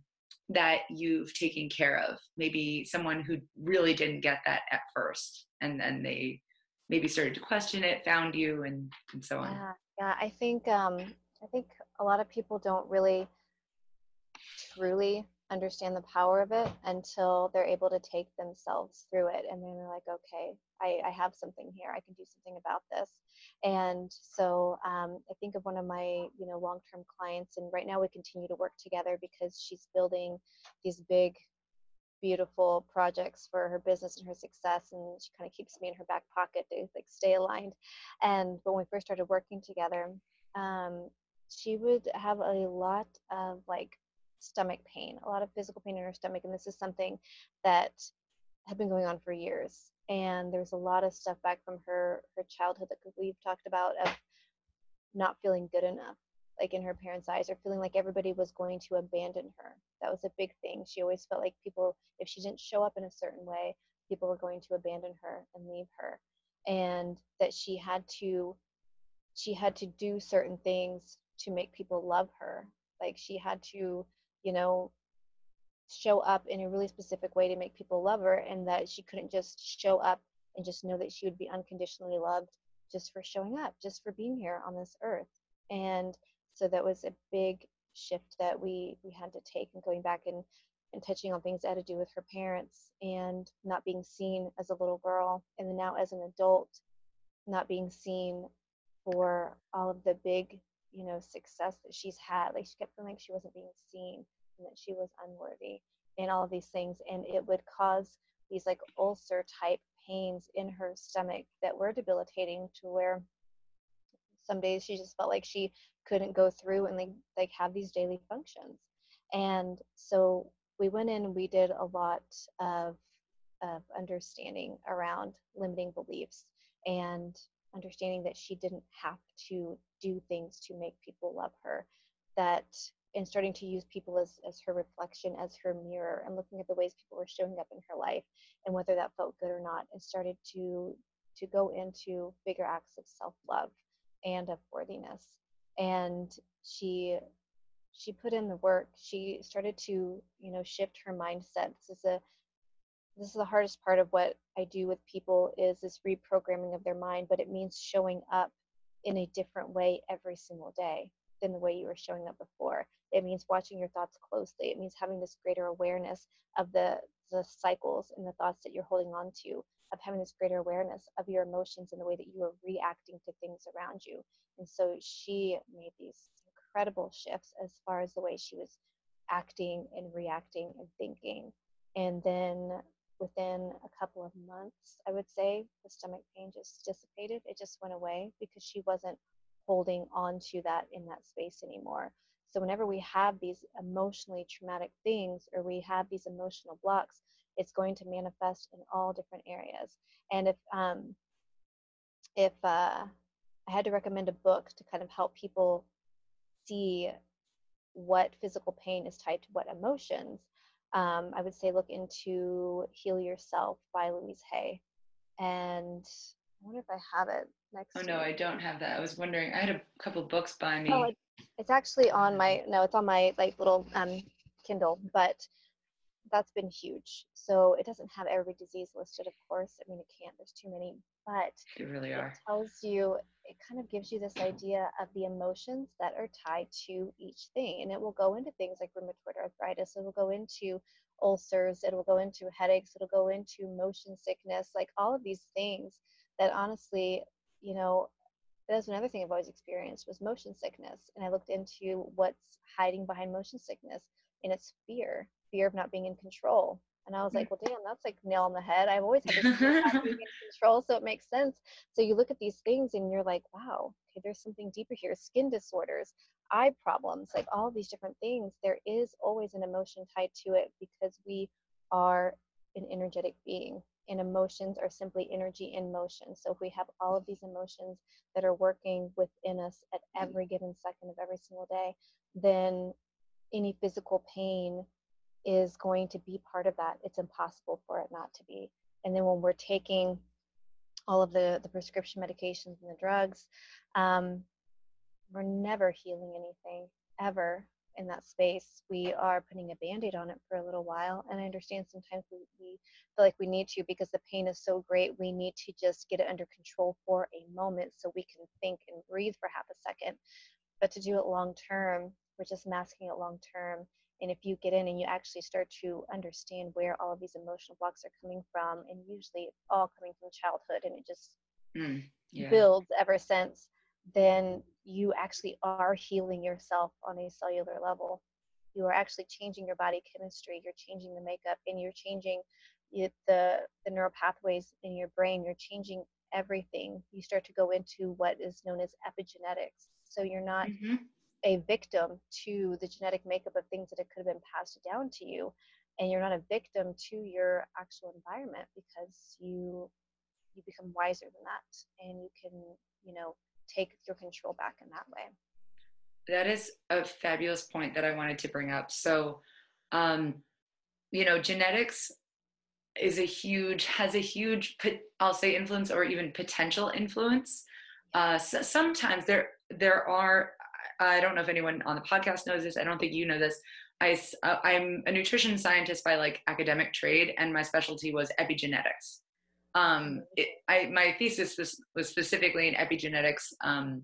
that you've taken care of? Maybe someone who really didn't get that at first and then they maybe started to question it found you and, and so on. Yeah, yeah i think um, i think a lot of people don't really truly understand the power of it until they're able to take themselves through it and then they're like okay I, I have something here. I can do something about this. And so um, i think of one of my you know long-term clients and right now we continue to work together because she's building these big beautiful projects for her business and her success and she kind of keeps me in her back pocket to like stay aligned. And when we first started working together um, she would have a lot of like stomach pain, a lot of physical pain in her stomach. And this is something that had been going on for years. And there's a lot of stuff back from her her childhood that we've talked about of not feeling good enough, like in her parents' eyes, or feeling like everybody was going to abandon her. That was a big thing. She always felt like people, if she didn't show up in a certain way, people were going to abandon her and leave her. And that she had to she had to do certain things to make people love her. Like she had to you know, show up in a really specific way to make people love her and that she couldn't just show up and just know that she would be unconditionally loved just for showing up, just for being here on this earth. And so that was a big shift that we we had to take and going back and and touching on things that had to do with her parents and not being seen as a little girl and now as an adult not being seen for all of the big you know success that she's had like she kept feeling like she wasn't being seen and that she was unworthy and all of these things. And it would cause these like ulcer type pains in her stomach that were debilitating to where some days she just felt like she couldn't go through and like like have these daily functions. And so we went in and we did a lot of of understanding around limiting beliefs and understanding that she didn't have to do things to make people love her that and starting to use people as, as her reflection as her mirror and looking at the ways people were showing up in her life and whether that felt good or not and started to to go into bigger acts of self-love and of worthiness. And she she put in the work. She started to you know shift her mindset. This is a this is the hardest part of what I do with people is this reprogramming of their mind, but it means showing up in a different way every single day than the way you were showing up before. It means watching your thoughts closely. It means having this greater awareness of the the cycles and the thoughts that you're holding on to, of having this greater awareness of your emotions and the way that you are reacting to things around you. And so she made these incredible shifts as far as the way she was acting and reacting and thinking. And then within a couple of months, I would say, the stomach pain just dissipated. It just went away because she wasn't holding on to that in that space anymore. So, whenever we have these emotionally traumatic things or we have these emotional blocks, it's going to manifest in all different areas. And if um, if uh, I had to recommend a book to kind of help people see what physical pain is tied to what emotions, um, I would say look into Heal Yourself by Louise Hay. And I wonder if I have it next. Oh, no, I don't have that. I was wondering, I had a couple books by me. Oh, it's actually on my, no, it's on my like little um, Kindle, but that's been huge. So it doesn't have every disease listed, of course. I mean, it can't, there's too many, but they really are. It tells you, it kind of gives you this idea of the emotions that are tied to each thing. And it will go into things like rheumatoid arthritis, it will go into ulcers, it will go into headaches, it'll go into motion sickness, like all of these things that honestly, you know, that's another thing I've always experienced was motion sickness. And I looked into what's hiding behind motion sickness, and it's fear fear of not being in control. And I was like, mm. well, damn, that's like nail on the head. I've always had this control, so it makes sense. So you look at these things and you're like, wow, okay, there's something deeper here. Skin disorders, eye problems, like all these different things. There is always an emotion tied to it because we are an energetic being and emotions are simply energy in motion. So if we have all of these emotions that are working within us at mm. every given second of every single day, then any physical pain is going to be part of that. It's impossible for it not to be. And then when we're taking all of the, the prescription medications and the drugs, um, we're never healing anything ever in that space. We are putting a band aid on it for a little while. And I understand sometimes we, we feel like we need to because the pain is so great. We need to just get it under control for a moment so we can think and breathe for half a second. But to do it long term, we're just masking it long term and if you get in and you actually start to understand where all of these emotional blocks are coming from, and usually it's all coming from childhood and it just mm, yeah. builds ever since, then you actually are healing yourself on a cellular level. You are actually changing your body chemistry, you're changing the makeup, and you're changing the, the neural pathways in your brain, you're changing everything. You start to go into what is known as epigenetics. So you're not mm-hmm a victim to the genetic makeup of things that it could have been passed down to you and you're not a victim to your actual environment because you you become wiser than that and you can you know take your control back in that way. That is a fabulous point that i wanted to bring up. So um you know genetics is a huge has a huge i'll say influence or even potential influence. Uh so sometimes there there are I don't know if anyone on the podcast knows this. I don't think you know this. I, uh, I'm a nutrition scientist by like academic trade, and my specialty was epigenetics. Um, it, I, my thesis was, was specifically in epigenetics, um,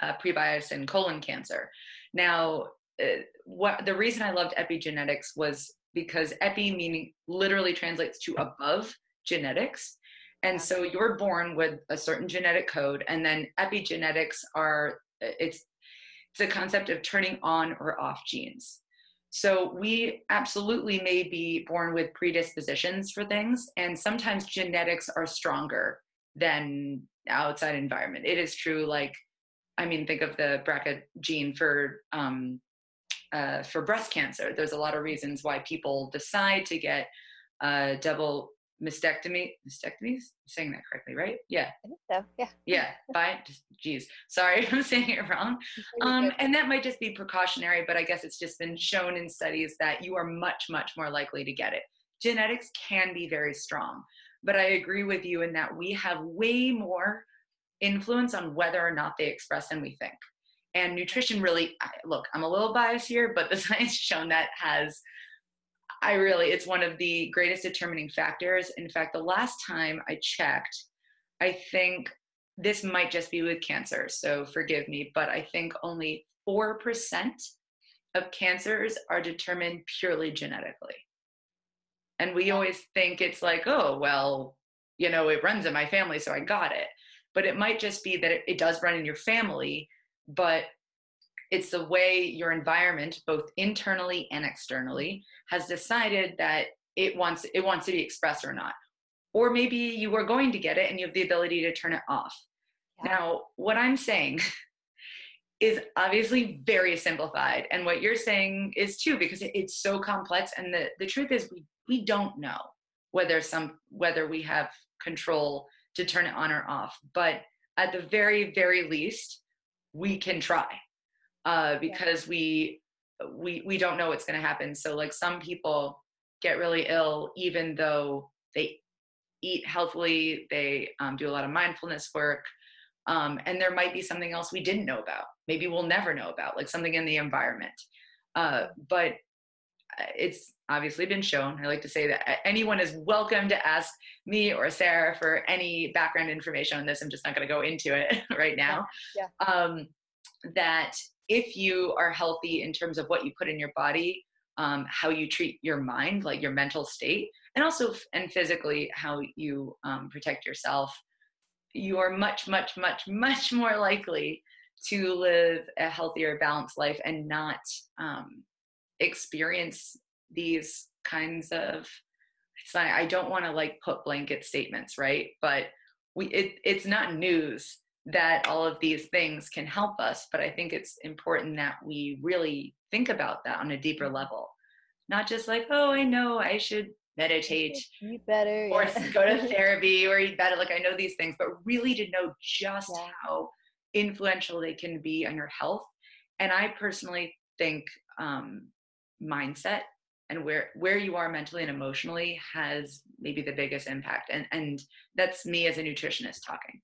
uh, prebiotics, and colon cancer. Now, uh, what the reason I loved epigenetics was because epi meaning literally translates to above genetics. And so you're born with a certain genetic code, and then epigenetics are it's a concept of turning on or off genes. So we absolutely may be born with predispositions for things, and sometimes genetics are stronger than outside environment. It is true. Like, I mean, think of the BRCA gene for um, uh, for breast cancer. There's a lot of reasons why people decide to get uh, double mastectomy mastectomies? I'm saying that correctly right? Yeah. I think so yeah. Yeah fine geez sorry i'm saying it wrong. Um, and that might just be precautionary but i guess it's just been shown in studies that you are much much more likely to get it. Genetics can be very strong but i agree with you in that we have way more influence on whether or not they express than we think. And nutrition really look i'm a little biased here but the science shown that has I really, it's one of the greatest determining factors. In fact, the last time I checked, I think this might just be with cancer, so forgive me, but I think only 4% of cancers are determined purely genetically. And we always think it's like, oh, well, you know, it runs in my family, so I got it. But it might just be that it, it does run in your family, but it's the way your environment both internally and externally has decided that it wants it wants to be expressed or not. Or maybe you are going to get it and you have the ability to turn it off. Yeah. now what i'm saying is obviously very simplified. And what you're saying is too because it's so complex. And the, the truth is we, we don't know whether some whether we have control to turn it on or off. But at the very very least we can try uh, because we we we don't know what's going to happen. So like some people get really ill even though they eat healthily, they um, do a lot of mindfulness work, um, and there might be something else we didn't know about. Maybe we'll never know about, like something in the environment. Uh, but uh, it's obviously been shown. I like to say that anyone is welcome to ask me or Sarah for any background information on this. I'm just not going to go into it right now. Yeah. yeah. Um, that if you are healthy in terms of what you put in your body um, how you treat your mind like your mental state and also and physically how you um, protect yourself you are much much much much more likely to live a healthier balanced life and not um, experience these kinds of it's not i don't want to like put blanket statements right? But we it, it's not news that all of these things can help us but i think it's important that we really think about that on a deeper mm-hmm. level not just like oh i know i should meditate eat better or yeah. go to therapy or eat better like i know these things but really to know just yeah. how influential they can be on your health and i personally think um, mindset and where where you are mentally and emotionally has maybe the biggest impact and and that's me as a nutritionist talking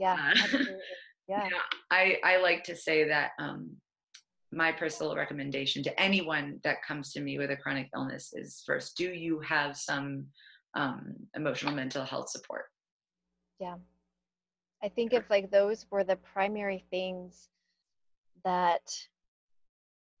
yeah uh, yeah. yeah i i like to say that um my personal recommendation to anyone that comes to me with a chronic illness is first do you have some um, emotional mental health support? Yeah. I think if like those were the primary things that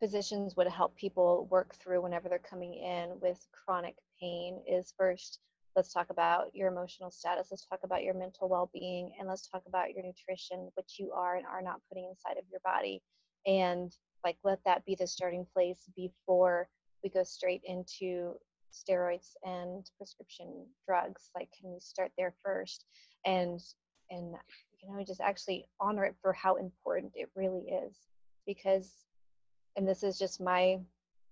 physicians would help people work through whenever they're coming in with chronic pain is first let's talk about your emotional status let's talk about your mental well-being and let's talk about your nutrition which you are and are not putting inside of your body. And like let that be the starting place before we go straight into steroids and prescription drugs. Like can we start there first? And and you know just actually honor it for how important it really is. Because and this is just my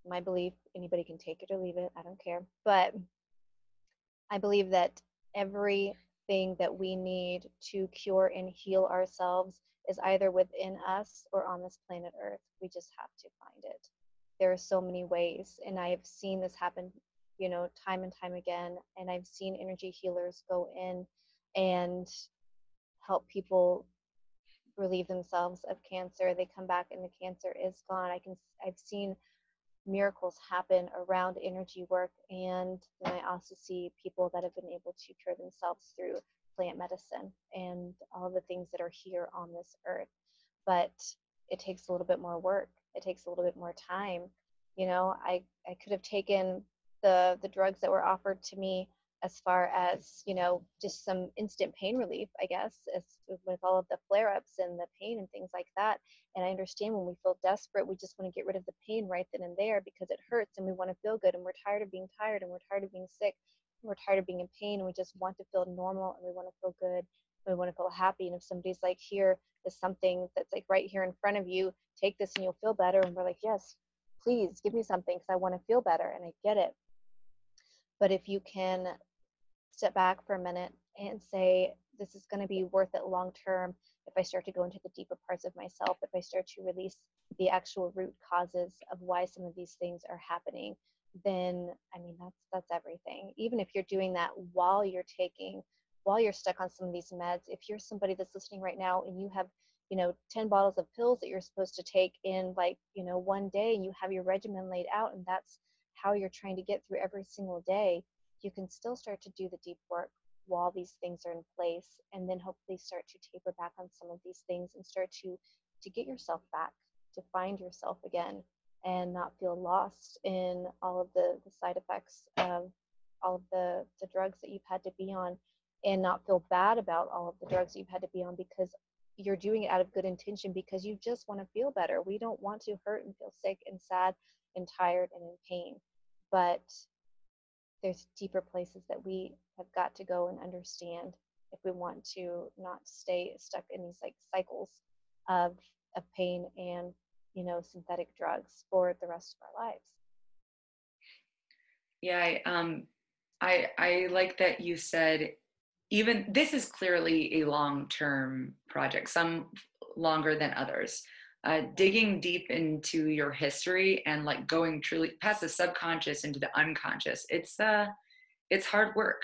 my belief anybody can take it or leave it i don't care. But i believe that everything that we need to cure and heal ourselves is either within us or on this planet earth. We just have to find it. There are so many ways and i have seen this happen you know time and time again and i've seen energy healers go in and help people relieve themselves of cancer. They come back and the cancer is gone. I can i've seen miracles happen around energy work and then i also see people that have been able to cure themselves through plant medicine and all the things that are here on this earth. But it takes a little bit more work. It takes a little bit more time. You know i i could have taken the the drugs that were offered to me as far as you know just some instant pain relief i guess with all of the flare-ups and the pain and things like that. And i understand when we feel desperate we just want to get rid of the pain right then and there because it hurts and we want to feel good and we're tired of being tired and we're tired of being sick. And we're tired of being in pain and we just want to feel normal and we want to feel good. We want to feel happy. And if somebody's like here is something that's like right here in front of you take this and you'll feel better and we're like yes please give me something because i want to feel better and i get it. But if you can step back for a minute and say, this is going to be worth it long term if I start to go into the deeper parts of myself, if I start to release the actual root causes of why some of these things are happening, then I mean that's that's everything. Even if you're doing that while you're taking while you're stuck on some of these meds, if you're somebody that's listening right now and you have, you know, 10 bottles of pills that you're supposed to take in like, you know, one day and you have your regimen laid out and that's how you're trying to get through every single day, you can still start to do the deep work while these things are in place and then hopefully start to taper back on some of these things and start to to get yourself back to find yourself again and not feel lost in all of the, the side effects of all of the, the drugs that you've had to be on and not feel bad about all of the drugs you've had to be on because you're doing it out of good intention because you just want to feel better. We don't want to hurt and feel sick and sad and tired and in pain. But there's deeper places that we have got to go and understand if we want to not stay stuck in these like cycles of of pain and you know synthetic drugs for the rest of our lives. Yeah I, um i i like that you said even this is clearly a long term project some longer than others uh, digging deep into your history and like going truly past the subconscious into the unconscious. It's uh it's hard work.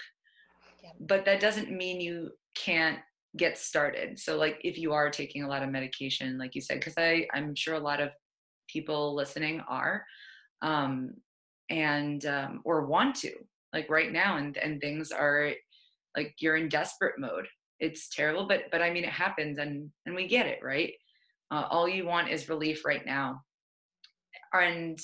Yeah. but that doesn't mean you can't get started. So like if you are taking a lot of medication like you said because i i'm sure a lot of people listening are um and um or want to like right now and and things are like you're in desperate mode. It's terrible but but i mean it happens and and we get it right uh, all you want is relief right now. And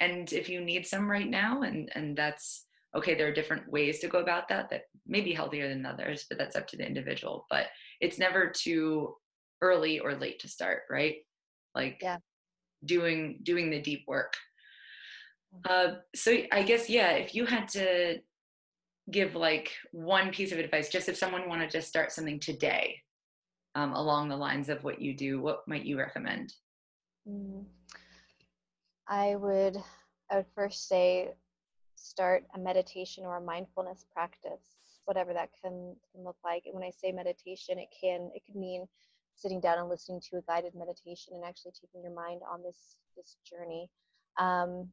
and if you need some right now and and that's okay there are different ways to go about that that may be healthier than others but that's up to the individual. But it's never too early or late to start right? Like yeah. doing doing the deep work. Uh, so I guess yeah, if you had to give like one piece of advice, just if someone wanted to start something today, um, along the lines of what you do, what might you recommend? Mm. I would I would first say start a meditation or a mindfulness practice, whatever that can, can look like. And when I say meditation, it can it could mean sitting down and listening to a guided meditation and actually taking your mind on this this journey. Um,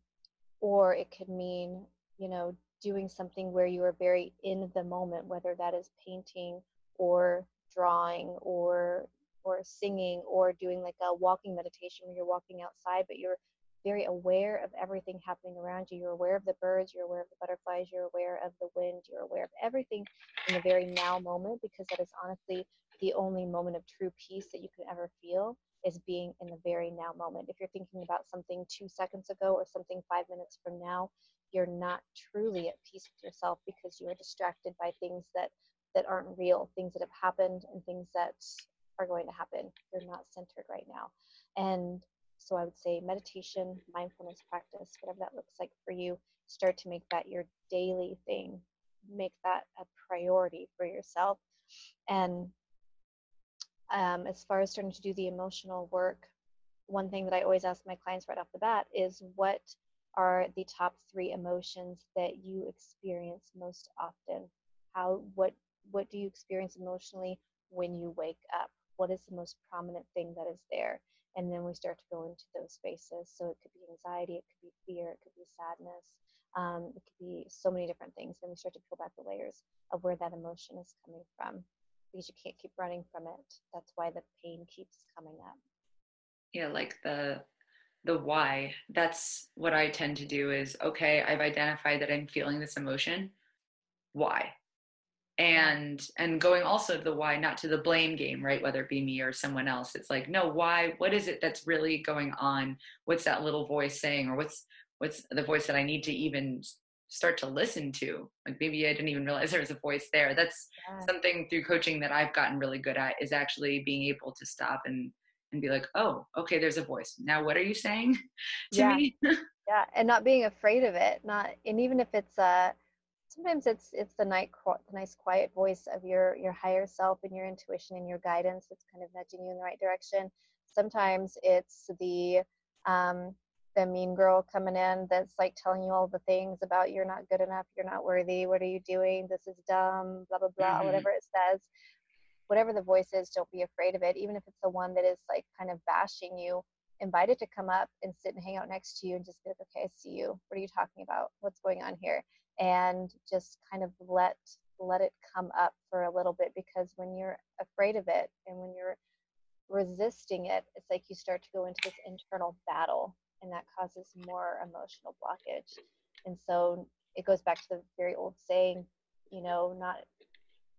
or it could mean, you know, doing something where you are very in the moment, whether that is painting or drawing or or singing or doing like a walking meditation where you're walking outside but you're very aware of everything happening around you. You're aware of the birds you're aware of the butterflies you're aware of the wind you're aware of everything in the very now moment because that is honestly the only moment of true peace that you can ever feel is being in the very now moment. If you're thinking about something two seconds ago or something five minutes from now you're not truly at peace with yourself because you are distracted by things that that aren't real, things that have happened and things that are going to happen. You're not centered right now. And so I would say meditation, mindfulness practice, whatever that looks like for you, start to make that your daily thing. Make that a priority for yourself. And um, as far as starting to do the emotional work, one thing that I always ask my clients right off the bat is what are the top three emotions that you experience most often? How, what what do you experience emotionally when you wake up? What is the most prominent thing that is there? And then we start to go into those spaces. So it could be anxiety, it could be fear, it could be sadness, um, it could be so many different things. Then we start to peel back the layers of where that emotion is coming from because you can't keep running from it. That's why the pain keeps coming up. Yeah, like the the why. That's what I tend to do is okay, I've identified that I'm feeling this emotion. Why? And and going also to the why not to the blame game right? Whether it be me or someone else. It's like no why what is it that's really going on? What's that little voice saying? Or what's what's the voice that i need to even start to listen to? Like maybe i didn't even realize there was a voice there. That's yeah. something through coaching that i've gotten really good at is actually being able to stop and and be like oh okay there's a voice. Now what are you saying to yeah. me? Yeah and not being afraid of it not and even if it's uh sometimes it's it's the night the nice quiet voice of your your higher self and your intuition and your guidance that's kind of nudging you in the right direction. Sometimes it's the um the mean girl coming in that's like telling you all the things about you're not good enough you're not worthy what are you doing? This is dumb blah blah blah mm-hmm. whatever it says. Whatever the voice is don't be afraid of it. Even if it's the one that is like kind of bashing you invite it to come up and sit and hang out next to you and just be like okay i see you. What are you talking about? What's going on here and just kind of let let it come up for a little bit because when you're afraid of it and when you're resisting it it's like you start to go into this internal battle and that causes more emotional blockage. And so it goes back to the very old saying you know not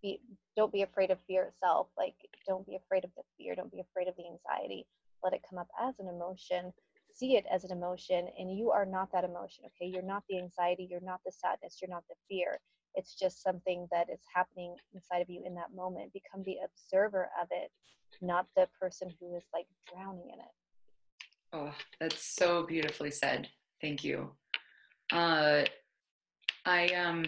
be don't be afraid of fear itself. Like don't be afraid of the fear don't be afraid of the anxiety. Let it come up as an emotion see it as an emotion and you are not that emotion okay? You're not the anxiety you're not the sadness you're not the fear. It's just something that is happening inside of you in that moment. Become the observer of it not the person who is like drowning in it. Oh that's so beautifully said. Thank you. Uh i um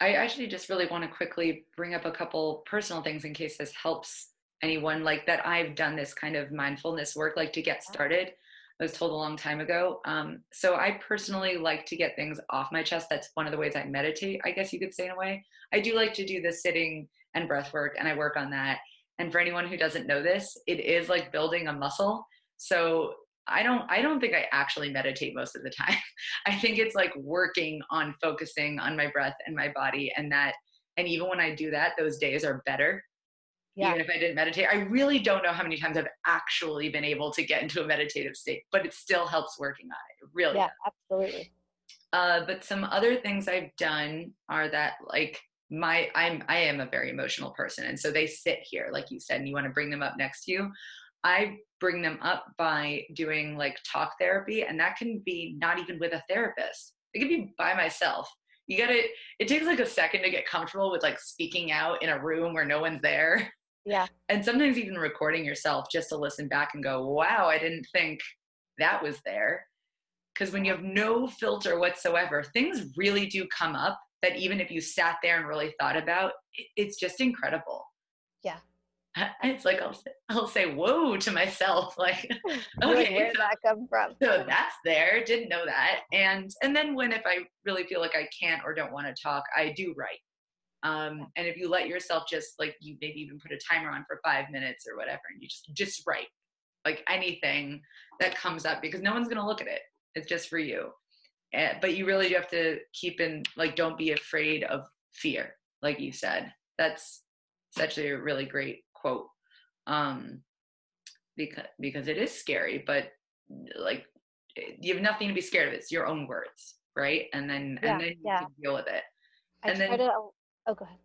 I actually just really want to quickly bring up a couple personal things in case this helps anyone like that I've done this kind of mindfulness work like to get started. I was told a long time ago. Um, so I personally like to get things off my chest. That's one of the ways I meditate, I guess you could say in a way. I do like to do the sitting and breath work, and I work on that. And for anyone who doesn't know this, it is like building a muscle. So I don't I don't think I actually meditate most of the time. I think it's like working on focusing on my breath and my body and that and even when I do that, those days are better yeah. even if I didn't meditate. I really don't know how many times I've actually been able to get into a meditative state, but it still helps working on it. it really. Yeah, does. absolutely. Uh, but some other things I've done are that like my I'm I am a very emotional person, and so they sit here, like you said, and you want to bring them up next to you. I bring them up by doing like talk therapy, and that can be not even with a therapist. It can be by myself you gotta it takes like a second to get comfortable with like speaking out in a room where no one's there Yeah. And sometimes even recording yourself just to listen back and go, wow, I didn't think that was there. because when you have no filter whatsoever, things really do come up that even if you sat there and really thought about, it's just incredible. Yeah. It's like I'll say, I'll say whoa to myself, like, okay, oh, where did that come from? So that's there. Didn't know that. And and then when if I really feel like I can't or don't want to talk, I do write. Um, and if you let yourself just like you maybe even put a timer on for five minutes or whatever, and you just just write like anything that comes up because no one's gonna look at it. It's just for you. And, eh, but you really do have to keep in like don't be afraid of fear, like you said. That's it's actually a really great quote. Um, because because it is scary, but like you have nothing to be scared of. It's your own words, right? And then yeah, and then you yeah. can deal with it. I and then to, oh, go ahead.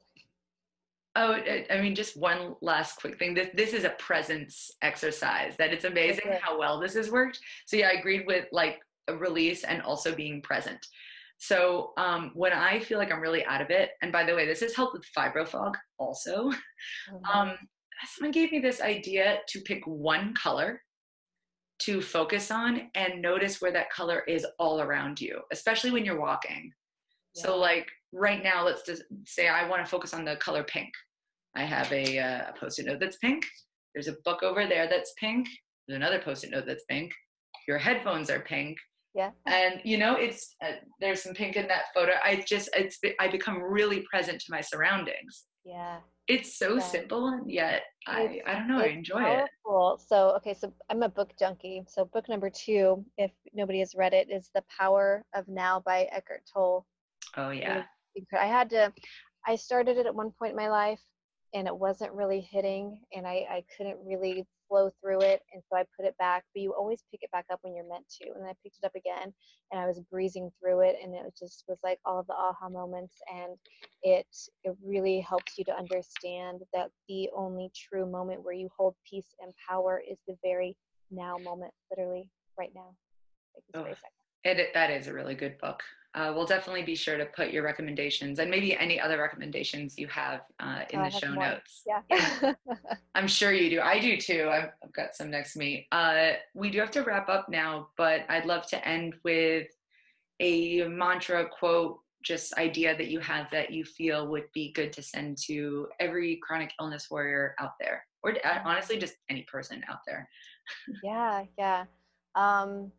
Oh, I mean, just one last quick thing. This this is a presence exercise. That it's amazing okay. how well this has worked. So yeah, I agreed with like a release and also being present. So um, when I feel like I'm really out of it, and by the way, this has helped with fibro fog also. Mm-hmm. Um, someone gave me this idea to pick one color to focus on and notice where that color is all around you, especially when you're walking. Yeah. So like right now, let's just say I want to focus on the color pink. I have a, uh, a post-it note that's pink. There's a book over there that's pink. There's another post-it note that's pink. Your headphones are pink. Yeah. And you know, it's uh, there's some pink in that photo. I just it's I become really present to my surroundings. Yeah. It's so yeah. simple and yet I I don't know, I enjoy powerful. it. So, okay, so I'm a book junkie. So book number 2, if nobody has read it, is The Power of Now by Eckhart Tolle. Oh yeah. I had to, I started it at one point in my life and it wasn't really hitting and I, I couldn't really flow through it. And so I put it back, but you always pick it back up when you're meant to. And I picked it up again and I was breezing through it and it just was like all of the aha moments. And it, it really helps you to understand that the only true moment where you hold peace and power is the very now moment, literally right now. Like oh, it, that is a really good book uh, we'll definitely be sure to put your recommendations and maybe any other recommendations you have uh, in oh, the show more. notes. Yeah. I'm sure you do. I do too. I've, I've got some next to me. Uh, we do have to wrap up now, but I'd love to end with a mantra quote, just idea that you have that you feel would be good to send to every chronic illness warrior out there, or uh, honestly, just any person out there. yeah, yeah. Um,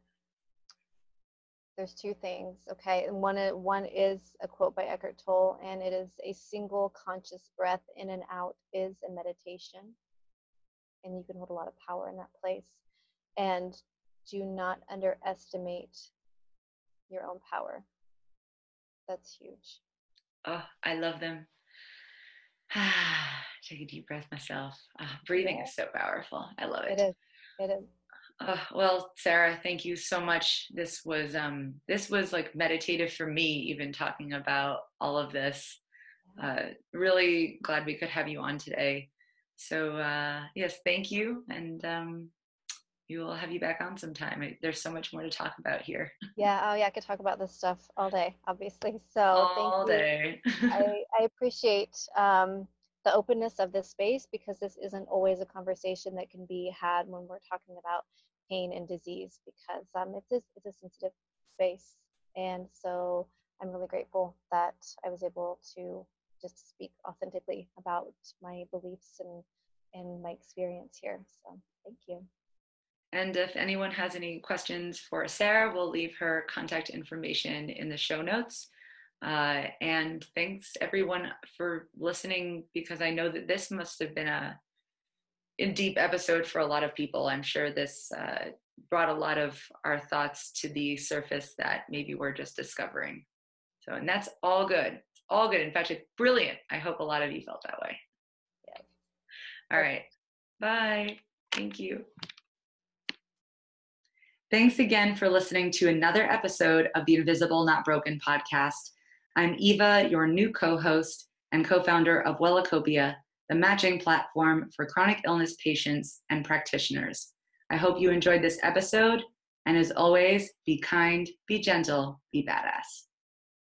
there's two things, okay? And one, one is a quote by Eckhart Tolle, and it is a single conscious breath in and out is a meditation. And you can hold a lot of power in that place. And do not underestimate your own power. That's huge. Oh, I love them. Take a deep breath myself. Oh, breathing yeah. is so powerful. I love it. It is. It is. Uh, well, Sarah, thank you so much. This was um, this was like meditative for me, even talking about all of this. Uh, really glad we could have you on today. So uh, yes, thank you, and um, we will have you back on sometime. There's so much more to talk about here. Yeah. Oh yeah, I could talk about this stuff all day, obviously. So all day. I, I appreciate. Um, the openness of this space because this isn't always a conversation that can be had when we're talking about pain and disease because um, it's, a, it's a sensitive space. And so I'm really grateful that I was able to just speak authentically about my beliefs and, and my experience here. So thank you. And if anyone has any questions for Sarah, we'll leave her contact information in the show notes. Uh, and thanks everyone for listening because I know that this must have been a, a deep episode for a lot of people. I'm sure this uh, brought a lot of our thoughts to the surface that maybe we're just discovering. So, and that's all good. It's all good. In fact, it's brilliant. I hope a lot of you felt that way. Yeah. All right. Bye. Thank you. Thanks again for listening to another episode of the Invisible Not Broken podcast. I'm Eva, your new co host and co founder of Wellacopia, the matching platform for chronic illness patients and practitioners. I hope you enjoyed this episode. And as always, be kind, be gentle, be badass.